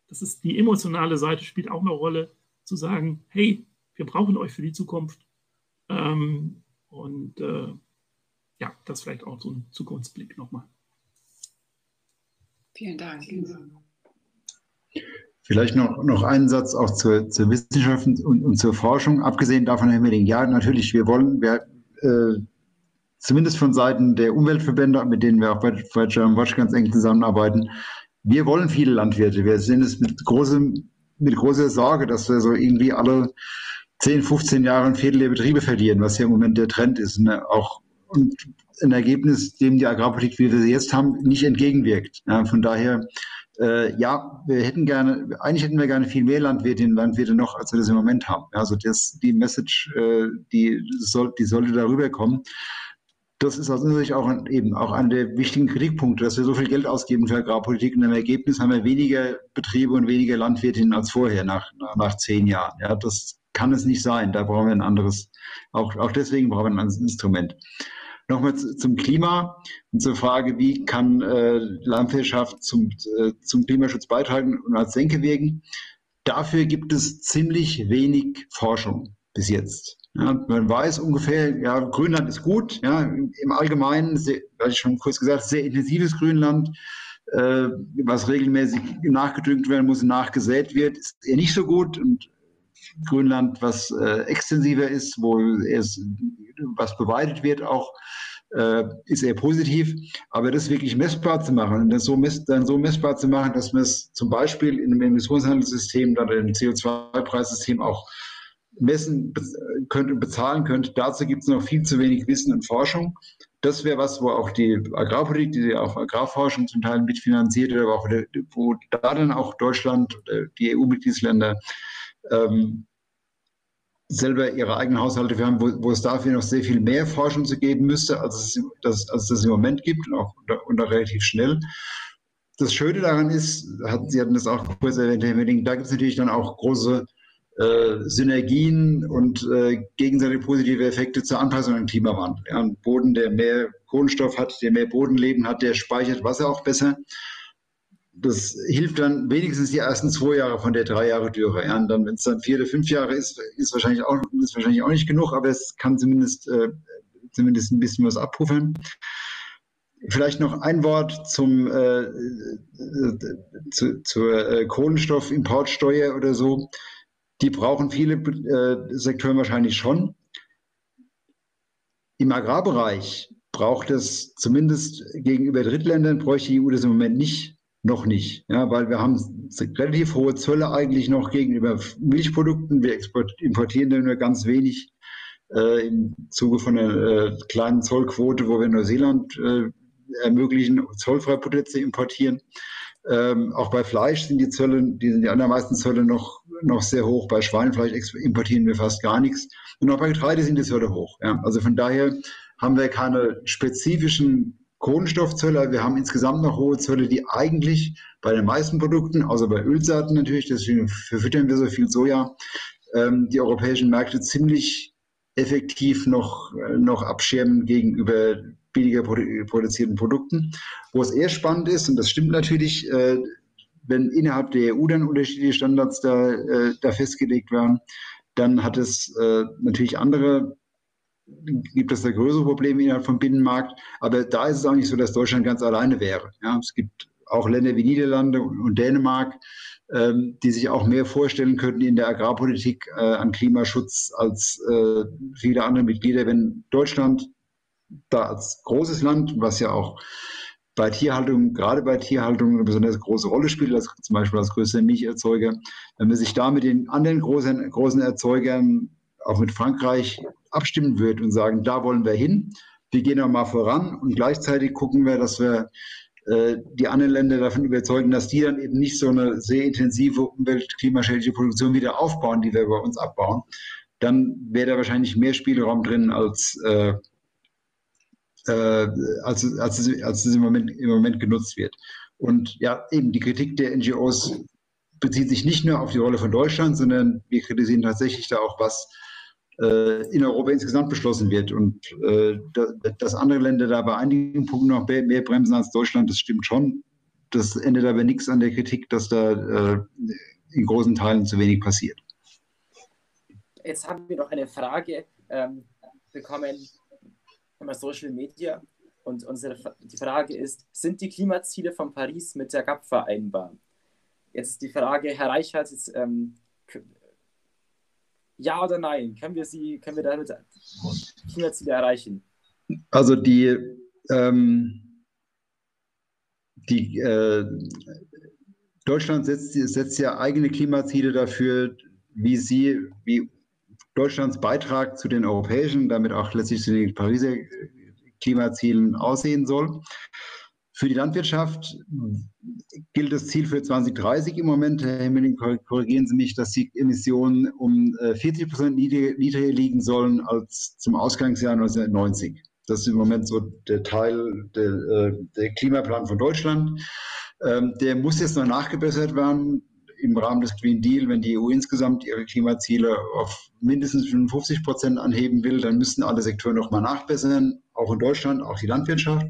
S3: das ist die emotionale Seite spielt auch eine Rolle, zu sagen, hey, wir brauchen euch für die Zukunft. Ähm, und äh, ja, das vielleicht auch so ein Zukunftsblick nochmal.
S1: Vielen Dank.
S2: Vielleicht noch, noch einen Satz auch zur, zur Wissenschaft und, und, zur Forschung. Abgesehen davon, Herr Medding, ja, natürlich, wir wollen, wir, äh, zumindest von Seiten der Umweltverbände, mit denen wir auch bei, bei German Watch ganz eng zusammenarbeiten, wir wollen viele Landwirte. Wir sehen es mit, großem, mit großer Sorge, dass wir so irgendwie alle 10, 15 Jahre ein Viertel der Betriebe verlieren, was ja im Moment der Trend ist. Ne? Auch und ein Ergebnis, dem die Agrarpolitik, wie wir sie jetzt haben, nicht entgegenwirkt. Ja, von daher, äh, ja, wir hätten gerne, eigentlich hätten wir gerne viel mehr Landwirtinnen und Landwirte noch, als wir das im Moment haben. Also das, die Message, äh, die, soll, die sollte darüber kommen. Das ist aus unserer Sicht auch ein, eben auch einer der wichtigen Kritikpunkte, dass wir so viel Geld ausgeben für Agrarpolitik und im Ergebnis haben wir weniger Betriebe und weniger Landwirtinnen als vorher nach, nach zehn Jahren. Ja, das kann es nicht sein. Da brauchen wir ein anderes, auch, auch deswegen brauchen wir ein anderes Instrument. Nochmal zum Klima und zur Frage, wie kann äh, Landwirtschaft zum, äh, zum Klimaschutz beitragen und als Senke wirken. Dafür gibt es ziemlich wenig Forschung bis jetzt. Ja, man weiß ungefähr, ja, Grünland ist gut, ja, im Allgemeinen, sehr, hatte ich schon kurz gesagt, sehr intensives Grünland, äh, was regelmäßig nachgedüngt werden muss nachgesät wird, ist eher nicht so gut und Grünland, was äh, extensiver ist, wo es was beweidet wird, auch äh, ist eher positiv. Aber das wirklich messbar zu machen und das so mess, dann so messbar zu machen, dass man es zum Beispiel in einem Emissionshandelssystem oder im CO2-Preissystem auch messen könnte und bezahlen könnte. Dazu gibt es noch viel zu wenig Wissen und Forschung. Das wäre was, wo auch die Agrarpolitik, die auch Agrarforschung zum Teil mitfinanziert, aber auch wo da dann auch Deutschland, die EU-Mitgliedsländer ähm, selber ihre eigenen Haushalte haben, wo, wo, es dafür noch sehr viel mehr Forschung zu geben müsste, als es, das, als es im Moment gibt und auch, und auch relativ schnell. Das Schöne daran ist, hat, Sie hatten das auch kurz erwähnt, Herr Medding, da gibt es natürlich dann auch große äh, Synergien und äh, gegenseitige positive Effekte zur Anpassung an den Klimawandel. Ja, ein Boden, der mehr Kohlenstoff hat, der mehr Bodenleben hat, der speichert Wasser auch besser das hilft dann wenigstens die ersten zwei Jahre von der drei Jahre Dürre. Ja, und dann, wenn es dann vier oder fünf Jahre ist, ist wahrscheinlich auch, ist wahrscheinlich auch nicht genug, aber es kann zumindest, äh, zumindest ein bisschen was abpuffern. Vielleicht noch ein Wort zum, äh, äh zu, zur äh, Kohlenstoffimportsteuer oder so. Die brauchen viele äh, Sektoren wahrscheinlich schon. Im Agrarbereich braucht es zumindest gegenüber Drittländern, bräuchte die EU das im Moment nicht noch nicht, ja, weil wir haben relativ hohe Zölle eigentlich noch gegenüber Milchprodukten. Wir importieren nur ganz wenig äh, im Zuge von einer äh, kleinen Zollquote, wo wir Neuseeland äh, ermöglichen, zollfrei Produkte importieren. Ähm, auch bei Fleisch sind die Zölle, die sind die allermeisten Zölle noch, noch sehr hoch. Bei Schweinefleisch importieren wir fast gar nichts. Und auch bei Getreide sind die Zölle hoch. Ja. Also von daher haben wir keine spezifischen Kohlenstoffzölle. Wir haben insgesamt noch hohe Zölle, die eigentlich bei den meisten Produkten, außer bei Ölsaaten natürlich, deswegen verfüttern wir so viel Soja, ähm, die europäischen Märkte ziemlich effektiv noch, äh, noch abschirmen gegenüber billiger produzierten Produkten. Wo es eher spannend ist, und das stimmt natürlich, äh, wenn innerhalb der EU dann unterschiedliche Standards da, äh, da festgelegt werden, dann hat es äh, natürlich andere gibt es da größere Probleme innerhalb vom Binnenmarkt. Aber da ist es auch nicht so, dass Deutschland ganz alleine wäre. Ja, es gibt auch Länder wie Niederlande und Dänemark, ähm, die sich auch mehr vorstellen könnten in der Agrarpolitik äh, an Klimaschutz als äh, viele andere Mitglieder. Wenn Deutschland da als großes Land, was ja auch bei Tierhaltung, gerade bei Tierhaltung eine besonders große Rolle spielt, als, zum Beispiel als größter Milcherzeuger, wenn wir sich da mit den anderen großen, großen Erzeugern, auch mit Frankreich, abstimmen wird und sagen, da wollen wir hin, wir gehen auch mal voran und gleichzeitig gucken wir, dass wir äh, die anderen Länder davon überzeugen, dass die dann eben nicht so eine sehr intensive umwelt-klimaschädliche Produktion wieder aufbauen, die wir bei uns abbauen, dann wäre da wahrscheinlich mehr Spielraum drin, als, äh, äh, als, als, als es im Moment, im Moment genutzt wird. Und ja, eben die Kritik der NGOs bezieht sich nicht nur auf die Rolle von Deutschland, sondern wir kritisieren tatsächlich da auch, was in Europa insgesamt beschlossen wird. Und äh, dass andere Länder da bei einigen Punkten noch mehr bremsen als Deutschland, das stimmt schon. Das ändert aber nichts an der Kritik, dass da äh, in großen Teilen zu wenig passiert.
S5: Jetzt haben wir noch eine Frage ähm, bekommen über Social Media. Und unsere, die Frage ist, sind die Klimaziele von Paris mit der GAP vereinbar? Jetzt die Frage, Herr Reichert, jetzt, ähm, ja oder nein, können wir sie, können wir damit Klimaziele erreichen?
S2: Also die, ähm, die äh, Deutschland setzt, setzt ja eigene Klimaziele dafür, wie sie, wie Deutschlands Beitrag zu den europäischen, damit auch letztlich zu den Pariser Klimazielen aussehen soll. Für die Landwirtschaft gilt das Ziel für 2030 im Moment. Herr Hemmeling, korrigieren Sie mich, dass die Emissionen um 40 äh, Prozent niedriger liegen sollen als zum Ausgangsjahr 1990. Das ist im Moment so der Teil der, äh, der Klimaplan von Deutschland. Ähm, der muss jetzt noch nachgebessert werden im Rahmen des Green Deal, wenn die EU insgesamt ihre Klimaziele auf mindestens 55 Prozent anheben will, dann müssen alle Sektoren nochmal nachbessern, auch in Deutschland, auch die Landwirtschaft.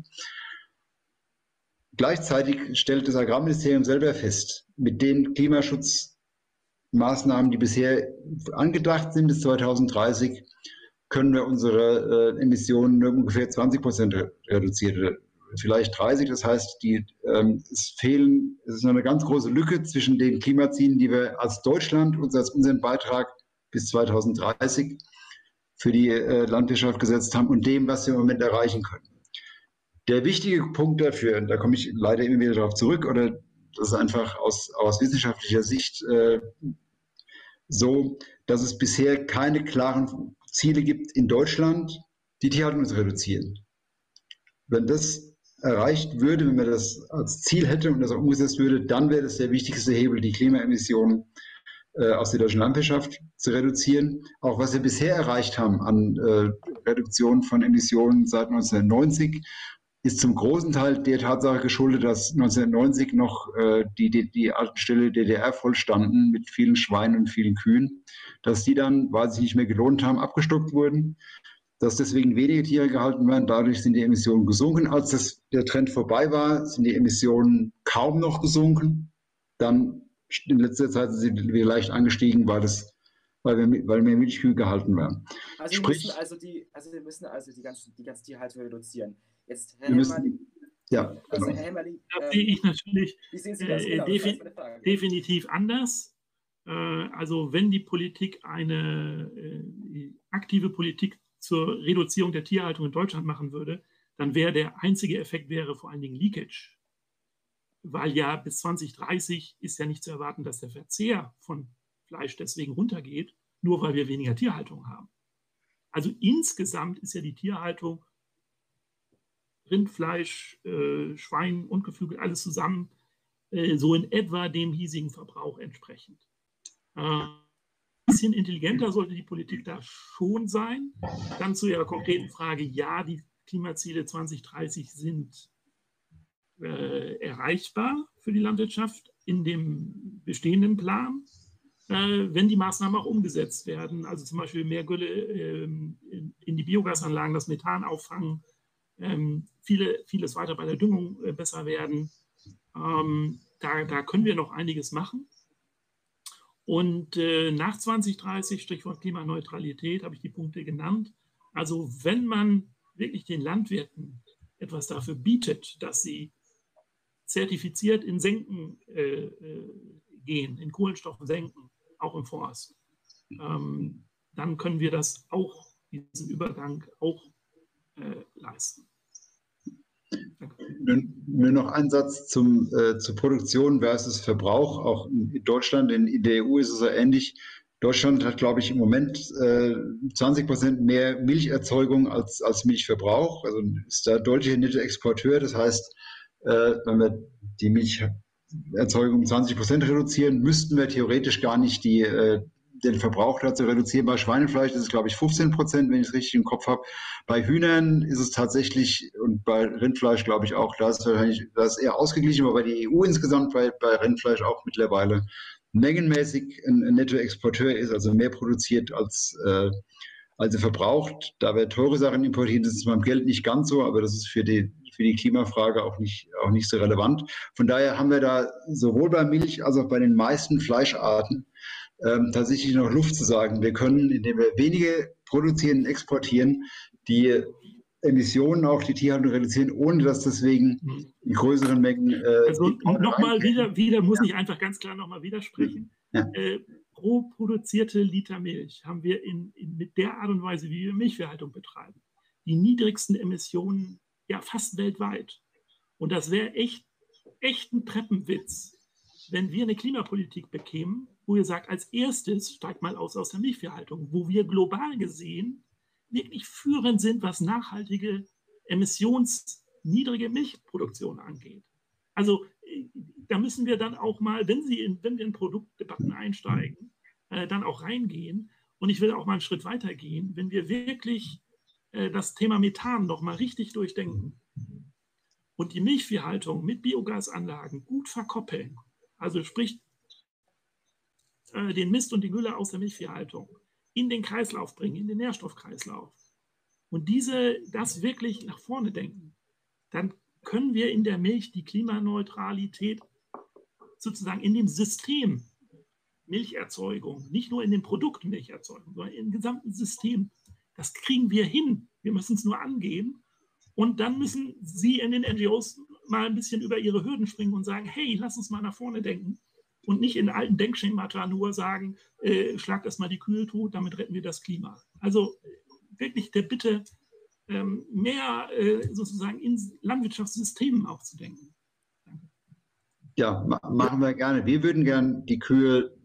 S2: Gleichzeitig stellt das Agrarministerium selber fest, mit den Klimaschutzmaßnahmen, die bisher angedacht sind bis 2030, können wir unsere äh, Emissionen ungefähr 20 Prozent reduzieren, vielleicht 30. Das heißt, die, ähm, es fehlen, es ist noch eine ganz große Lücke zwischen den Klimazielen, die wir als Deutschland uns als unseren Beitrag bis 2030 für die äh, Landwirtschaft gesetzt haben und dem, was wir im Moment erreichen können. Der wichtige Punkt dafür, und da komme ich leider immer wieder darauf zurück, oder das ist einfach aus, aus wissenschaftlicher Sicht äh, so, dass es bisher keine klaren Ziele gibt in Deutschland, die Tierhaltung zu reduzieren. Wenn das erreicht würde, wenn man das als Ziel hätte und das auch umgesetzt würde, dann wäre das der wichtigste Hebel, die Klimaemissionen äh, aus der deutschen Landwirtschaft zu reduzieren. Auch was wir bisher erreicht haben an äh, Reduktion von Emissionen seit 1990 ist zum großen Teil der Tatsache geschuldet, dass 1990 noch äh, die, die, die alten Ställe DDR vollstanden mit vielen Schweinen und vielen Kühen, dass die dann, weil sie nicht mehr gelohnt haben, abgestockt wurden, dass deswegen weniger Tiere gehalten werden. Dadurch sind die Emissionen gesunken. Als das, der Trend vorbei war, sind die Emissionen kaum noch gesunken. Dann in letzter Zeit sind sie wieder leicht angestiegen, weil das weil, wir, weil mehr Milchkühe gehalten werden.
S5: Also wir Sprich, müssen also die, also wir müssen also die ganze, die ganze Tierhaltung reduzieren. Jetzt,
S2: Herr müssen, ja,
S3: also, genau. Herr Hemmerling, das sehe ich natürlich äh, genau, defin definitiv anders. Äh, also wenn die Politik eine äh, aktive Politik zur Reduzierung der Tierhaltung in Deutschland machen würde, dann wäre der einzige Effekt wäre vor allen Dingen Leakage. Weil ja bis 2030 ist ja nicht zu erwarten, dass der Verzehr von Fleisch deswegen runtergeht, nur weil wir weniger Tierhaltung haben. Also insgesamt ist ja die Tierhaltung Rindfleisch, äh, Schwein und Geflügel, alles zusammen, äh, so in etwa dem hiesigen Verbrauch entsprechend. Äh, ein bisschen intelligenter sollte die Politik da schon sein. Dann zu Ihrer konkreten Frage, ja, die Klimaziele 2030 sind äh, erreichbar für die Landwirtschaft in dem bestehenden Plan äh, wenn die Maßnahmen auch umgesetzt werden. Also zum Beispiel mehr Gülle ähm, in, in, die Biogasanlagen, das Methan auffangen, ähm, viele, vieles weiter bei der Düngung äh, besser werden. Ähm, da, da können wir noch einiges machen. Und äh, nach 2030, Stichwort Klimaneutralität, habe ich die Punkte genannt. Also wenn man wirklich den Landwirten etwas dafür bietet, dass sie zertifiziert in Senken äh, äh gehen, in Kohlenstoffen senken, auch im Forst, ähm, dann können wir das auch, diesen Übergang auch äh, leisten.
S2: Nur, nur, noch ein Satz zum, äh, zur Produktion versus Verbrauch. Auch in Deutschland, in, der EU ist es so ähnlich. Deutschland hat, glaube ich, im Moment äh, 20 Prozent mehr Milcherzeugung als, als Milchverbrauch. Also ist da deutlicher Nettoexporteur. Das heißt, äh, wenn wir die Milch Erzeugung um 20 Prozent reduzieren, müssten wir theoretisch gar nicht die, äh, den Verbrauch dazu reduzieren. Bei Schweinefleisch ist es, glaube ich, 15 Prozent, wenn ich es richtig im Kopf habe. Bei Hühnern ist es tatsächlich, und bei Rindfleisch glaube ich auch, da ist es wahrscheinlich das eher ausgeglichen, aber bei der EU insgesamt bei, bei Rindfleisch auch mittlerweile mengenmäßig ein, ein Nettoexporteur ist, also mehr produziert als, äh, als er verbraucht. Da wir teure Sachen importieren, das ist beim Geld nicht ganz so, aber das ist für die für die Klimafrage auch nicht, auch nicht so relevant. Von daher haben wir da sowohl bei Milch als auch bei den meisten Fleischarten ähm, tatsächlich noch Luft zu sagen. Wir können, indem wir wenige produzieren, exportieren, die Emissionen auch die Tierhaltung reduzieren, ohne dass deswegen in größeren Mengen. Äh,
S3: also nochmal wieder, wieder muss ja. ich einfach ganz klar nochmal widersprechen. Ja. Äh, pro produzierte Liter Milch haben wir in, in, mit der Art und Weise, wie wir Milchviehhaltung betreiben, die niedrigsten Emissionen ja fast weltweit. Und das wäre echt, echt ein Treppenwitz, wenn wir eine Klimapolitik bekämen, wo ihr sagt, als erstes steigt mal aus aus der Milchviehhaltung, wo wir global gesehen wirklich führend sind, was nachhaltige, emissionsniedrige Milchproduktion angeht. Also da müssen wir dann auch mal, wenn, Sie in, wenn wir in Produktdebatten einsteigen, äh, dann auch reingehen. Und ich will auch mal einen Schritt weiter gehen, wenn wir wirklich äh, das Thema Methan noch mal richtig durchdenken und die Milchviehhaltung mit Biogasanlagen gut verkoppeln, also sprich äh, den Mist und die Gülle aus der Milchviehhaltung in den Kreislauf bringen, in den Nährstoffkreislauf und diese das wirklich nach vorne denken, dann können wir in der Milch die Klimaneutralität sozusagen in dem System Milcherzeugung, nicht nur in dem Produkt Milcherzeugung, sondern im gesamten System. Das kriegen wir hin. Wir müssen es nur angehen. Und dann müssen Sie in den NGOs mal ein bisschen über Ihre Hürden springen und sagen, hey, lass uns mal nach vorne denken. Und nicht in alten Denkschemata nur sagen, äh, schlag das mal die Kühe tot, damit retten wir das Klima. Also wirklich der Bitte, ähm, mehr äh, sozusagen in Landwirtschaftssystemen auch zu denken.
S2: Danke. Ja, machen wir gerne. Wir würden gerne die Kühe,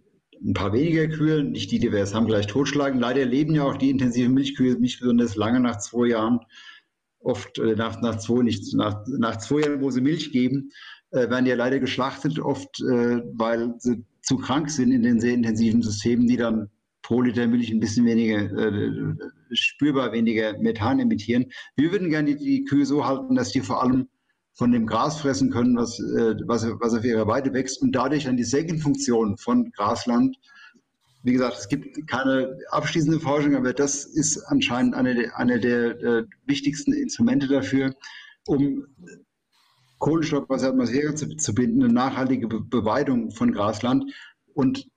S2: ein paar weniger Kühe, nicht die, die wir jetzt haben, gleich totschlagen. Leider leben ja auch die intensiven Milchkühe nicht besonders lange nach zwei Jahren. Oft äh, nach, nach, zwei, nicht, nach, nach zwei Jahren, wo sie Milch geben, äh, werden ja leider geschlachtet, oft äh, weil sie zu krank sind in den sehr intensiven Systemen, die dann pro Liter Milch ein bisschen weniger, äh, spürbar weniger Methan emittieren. Wir würden gerne die, die, Kühe so halten, dass die vor allem von dem Gras fressen können, was, äh, was, was auf ihrer Weide wächst und dadurch dann die Sägenfunktion von Grasland. Wie gesagt, es gibt keine abschließende Forschung, aber das ist anscheinend eine, der, eine der äh, wichtigsten Instrumente dafür, um Kohlenstoff aus der Atmosphäre zu, zu binden, eine nachhaltige Be Beweidung von Grasland. Und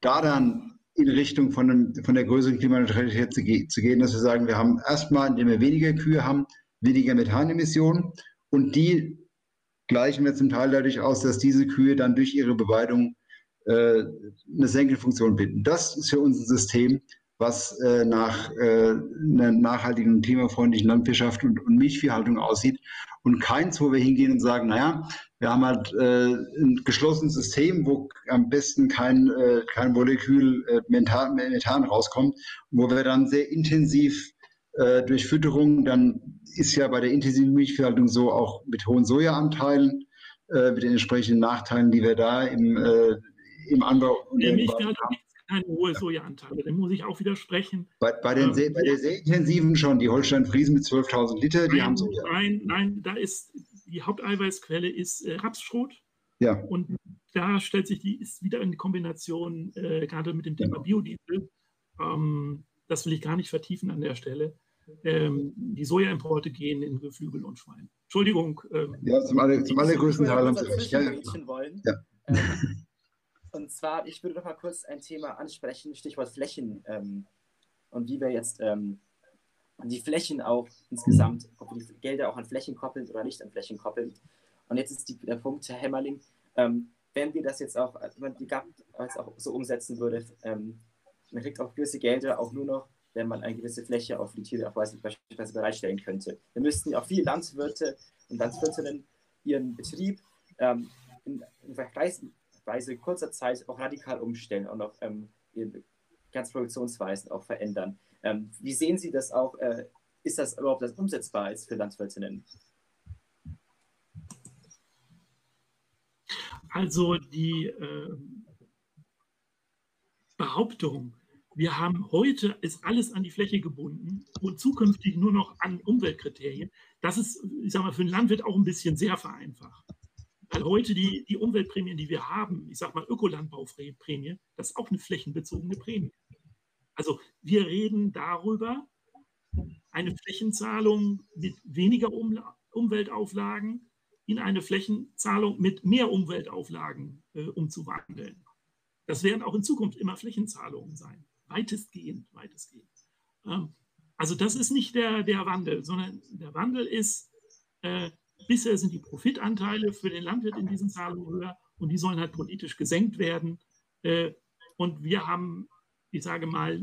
S2: da dann in Richtung von, einem, von der größeren Klimaneutralität zu, ge zu, gehen, dass wir sagen, wir haben erstmal, indem wir weniger Kühe haben, weniger Methanemissionen und die gleichen wir zum Teil dadurch aus, dass diese Kühe dann durch ihre Beweidung äh, eine Senkelfunktion binden. Das ist für uns ein System, was äh, nach äh, einer nachhaltigen und klimafreundlichen Landwirtschaft und, und Milchviehhaltung aussieht. Und keins, wo wir hingehen und sagen, naja, wir haben halt äh, ein geschlossenes System, wo am besten kein, äh, kein Molekül äh, Methan, Methan rauskommt, wo wir dann sehr intensiv äh, durch Fütterung, dann ist ja bei der intensiven Milchviehhaltung so auch mit hohen Sojaanteilen, äh, mit den entsprechenden Nachteilen, die wir da im, äh, im Anbau und
S3: haben keine hohe Sojaanteile. Dem muss ich auch widersprechen.
S2: Bei, bei, den sehr, bei der sehr intensiven schon, die Holstein-Friesen mit 12.000 Liter, die
S3: nein,
S2: haben Soja.
S3: Nein, nein, da ist die Haupteiweißquelle ist äh, Rapsschrot.
S2: Ja.
S3: Und da stellt sich die, ist wieder eine Kombination, äh, gerade mit dem Thema genau. Biodiesel. Ähm, das will ich gar nicht vertiefen an der Stelle. Ähm, die Sojaimporte gehen in Geflügel und Schwein. Entschuldigung.
S2: Ähm, ja, zum, aller, zum allergrößten Teil haben Sie
S5: recht. Ja, wollen. Ja. Und zwar, ich würde noch mal kurz ein Thema ansprechen, Stichwort Flächen ähm, und wie wir jetzt ähm, die Flächen auch insgesamt, ob wir die Gelder auch an Flächen koppeln oder nicht an Flächen koppeln. Und jetzt ist die, der Punkt, Herr Hämmerling, ähm, wenn wir das jetzt auch, wenn man die GAP jetzt auch so umsetzen würde, ähm, man kriegt auch gewisse Gelder auch nur noch, wenn man eine gewisse Fläche auch für die Tiere beispielsweise bereitstellen könnte. Dann müssten ja auch viele Landwirte und Landwirtinnen ihren Betrieb ähm, in, in vergleichsweise kurzer Zeit auch radikal umstellen und auch ähm, ganze Produktionsweisen auch verändern. Ähm, wie sehen Sie das auch? Äh, ist das überhaupt das umsetzbar ist für Landwirtinnen?
S3: Also die äh, Behauptung, wir haben heute ist alles an die Fläche gebunden und zukünftig nur noch an Umweltkriterien, das ist, ich sage mal, für den Landwirt auch ein bisschen sehr vereinfacht. Weil heute die, die Umweltprämien, die wir haben, ich sage mal Ökolandbauprämie, das ist auch eine flächenbezogene Prämie. Also wir reden darüber, eine Flächenzahlung mit weniger um Umweltauflagen in eine Flächenzahlung mit mehr Umweltauflagen äh, umzuwandeln. Das werden auch in Zukunft immer Flächenzahlungen sein. Weitestgehend, weitestgehend. Ähm, Also das ist nicht der, der Wandel, sondern der Wandel ist, äh, bisher sind die Profitanteile für den Landwirt in diesen Zahlungen höher und die sollen halt politisch gesenkt werden. Äh, und wir haben, ich sage mal,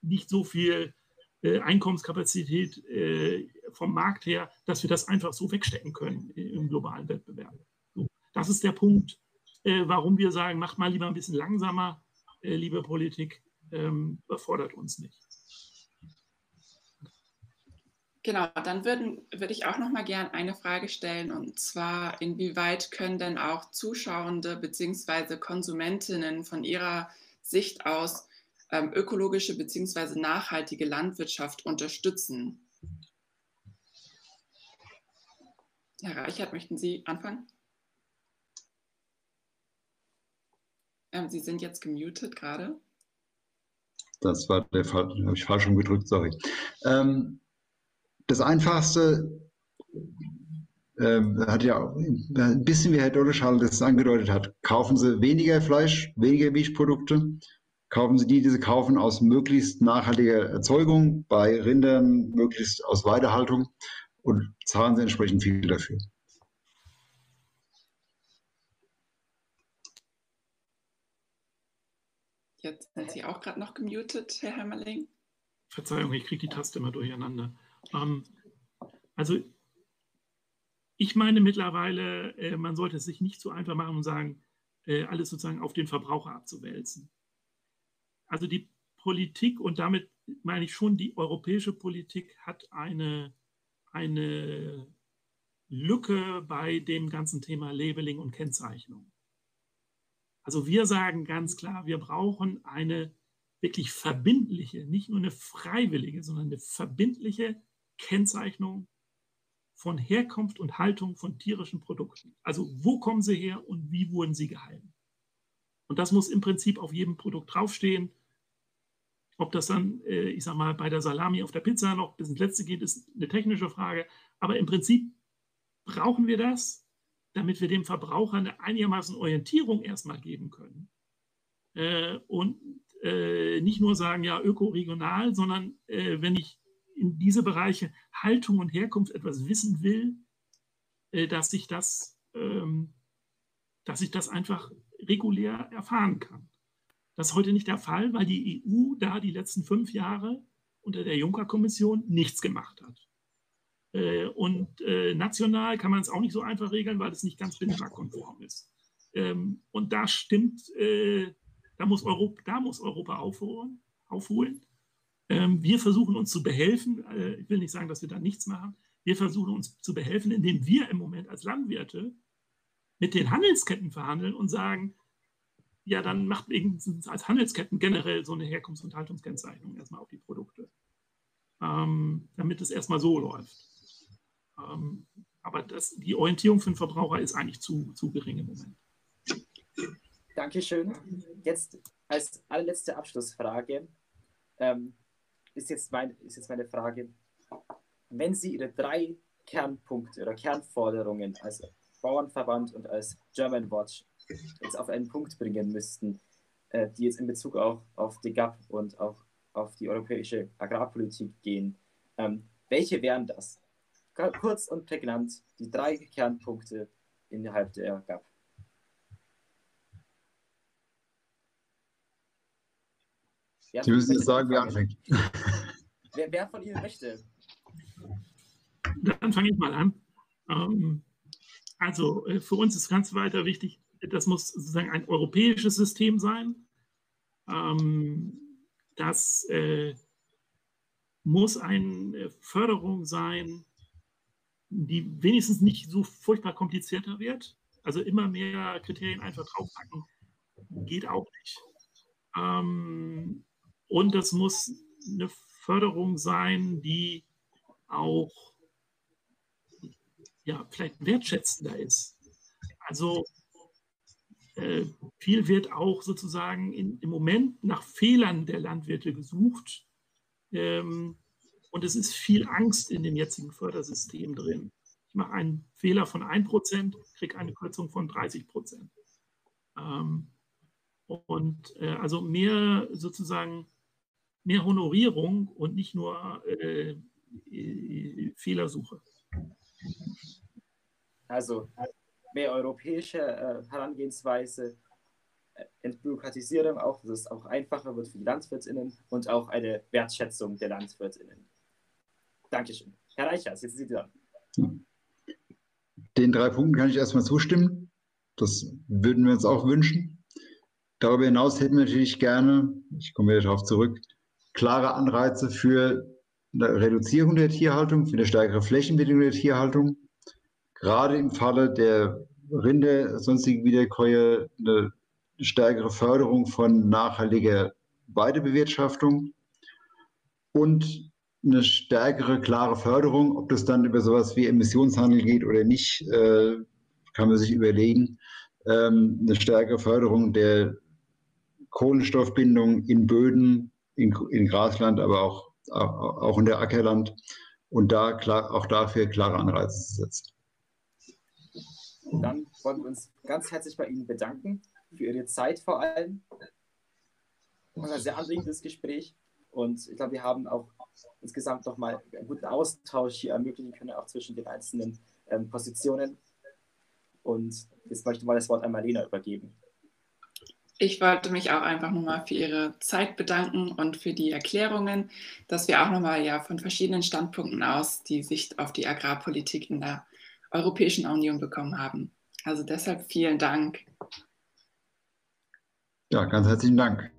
S3: nicht so viel äh, Einkommenskapazität äh, vom Markt her, dass wir das einfach so wegstecken können im globalen Wettbewerb. Das ist der Punkt, warum wir sagen, macht mal lieber ein bisschen langsamer, liebe Politik, ähm, überfordert uns nicht.
S1: Genau, dann würden, würde ich auch noch mal gern eine Frage stellen und zwar, inwieweit können denn auch Zuschauende bzw. Konsumentinnen von ihrer Sicht aus ähm, ökologische bzw. nachhaltige Landwirtschaft unterstützen? Herr Reichert, möchten Sie anfangen? Ähm, Sie sind jetzt gemutet gerade.
S2: Das war der Fall, habe ich falsch gedrückt, sorry. Ähm, das Einfachste äh, hat ja ein bisschen wie Herr Dolleschall das angedeutet hat. Kaufen Sie weniger Fleisch, weniger Milchprodukte. Kaufen Sie die, die Sie kaufen, aus möglichst nachhaltiger Erzeugung, bei Rindern möglichst aus Weidehaltung und zahlen Sie entsprechend viel dafür.
S1: Jetzt sind Sie auch gerade noch gemutet, Herr Hämmerling.
S3: Verzeihung, ich kriege die Taste immer durcheinander. Ähm, also ich meine mittlerweile, äh, man sollte es sich nicht so einfach machen und sagen, äh, alles sozusagen auf den Verbraucher abzuwälzen. Also die Politik und damit meine ich schon, die europäische Politik hat eine, eine Lücke bei dem ganzen Thema Labeling und Kennzeichnung. Also wir sagen ganz klar, wir brauchen eine wirklich verbindliche, nicht nur eine freiwillige, sondern eine verbindliche Kennzeichnung von Herkunft und Haltung von tierischen Produkten. Also wo kommen sie her und wie wurden sie gehalten? Und das muss im Prinzip auf jedem Produkt draufstehen. Ob das dann, äh, ich sag mal, bei der Salami auf der Pizza noch bis ins Letzte geht, ist eine technische Frage. Aber im Prinzip brauchen wir das, damit wir dem Verbraucher eine einigermaßen Orientierung erstmal geben können. Äh, und äh, nicht nur sagen, ja, öko-regional, sondern wenn ich in diese Bereiche Haltung und Herkunft etwas wissen will, äh, dass ich das, ähm, dass ich das einfach regulär erfahren kann. Das ist heute nicht der Fall, weil die EU da die letzten fünf Jahre unter der Juncker-Kommission nichts gemacht hat. Äh, und äh, national kann man es auch nicht so einfach regeln, weil es nicht ganz binnenmarktkonform ist. Ähm, und da stimmt, da muss Europa, da muss Europa aufholen. aufholen. Ähm, wir versuchen uns zu behelfen. Äh, ich will nicht sagen, dass wir da nichts machen. Wir versuchen uns zu behelfen, indem wir im Moment als Landwirte mit den Handelsketten verhandeln und sagen, ja, dann macht wenigstens als Handelsketten generell so eine Herkunfts- und Haltungskennzeichnung erstmal auf die Produkte, ähm, damit es erstmal so läuft. Ähm, aber das, die Orientierung für den Verbraucher ist eigentlich zu, zu gering im Moment.
S5: Dankeschön. Jetzt als allerletzte Abschlussfrage. Ähm, ist jetzt, mein, ist jetzt meine Frage, wenn Sie Ihre drei Kernpunkte oder Kernforderungen als Bauernverband und als German Watch jetzt auf einen Punkt bringen müssten, äh, die jetzt in Bezug auch auf die GAP und auch auf die europäische Agrarpolitik gehen, ähm, welche wären das? Kurz und prägnant die drei Kernpunkte innerhalb der GAP.
S2: Sie müssen jetzt sagen, wer anfängt.
S5: Wer, wer, von Ihnen möchte?
S3: Dann fange ich mal an. Ähm, also äh, für uns ist ganz weiter wichtig, das muss sozusagen ein europäisches System sein. Ähm, das äh, muss eine Förderung sein, die wenigstens nicht so furchtbar komplizierter wird. Also immer mehr Kriterien einfach draufpacken, geht auch nicht. Ähm, und es muss eine Förderung sein, die auch ja, vielleicht wertschätzender ist. Also äh, viel wird auch sozusagen in, im Moment nach Fehlern der Landwirte gesucht. Ähm, und es ist viel Angst in dem jetzigen Fördersystem drin. Ich mache einen Fehler von 1%, kriege eine Kürzung von 30%. Ähm, und äh, also mehr sozusagen mehr Honorierung und nicht nur äh, äh, Fehlersuche.
S5: Also mehr europäische äh, Herangehensweise, äh, Entbürokratisierung auch, dass es auch einfacher wird für die LandwirtInnen und auch eine Wertschätzung der LandwirtInnen. Dankeschön. Herr Reichers, jetzt sind Sie dran.
S2: Den drei Punkten kann ich erstmal zustimmen. Das würden wir uns auch wünschen. Darüber hinaus hätten wir natürlich gerne, ich komme wieder darauf zurück, klare Anreize für eine Reduzierung der Tierhaltung, für eine stärkere Flächenbildung der Tierhaltung. Gerade im Falle der Rinde, sonstigen Wiederkäuer, eine stärkere Förderung von nachhaltiger Weidebewirtschaftung und eine stärkere, klare Förderung. Ob das dann über sowas wie Emissionshandel geht oder nicht, äh, kann man sich überlegen. Ähm, eine stärkere Förderung der Kohlenstoffbindung in Böden, in, in Grasland, aber auch, auch in der Ackerland und da klar, auch dafür klare Anreize zu setzen.
S5: Dann wollen wir uns ganz herzlich bei Ihnen bedanken für Ihre Zeit vor allem. Und ein sehr anregendes Gespräch. Und ich glaube, wir haben auch insgesamt nochmal einen guten Austausch hier ermöglichen können, auch zwischen den einzelnen ähm, Positionen. Und jetzt möchte ich mal das Wort an Marlena übergeben.
S1: Ich wollte mich auch einfach nochmal für Ihre Zeit bedanken und für die Erklärungen, dass wir auch nochmal ja von verschiedenen Standpunkten aus die Sicht auf die Agrarpolitik in der Europäischen Union bekommen haben. Also deshalb vielen Dank.
S2: Ja, ganz herzlichen Dank.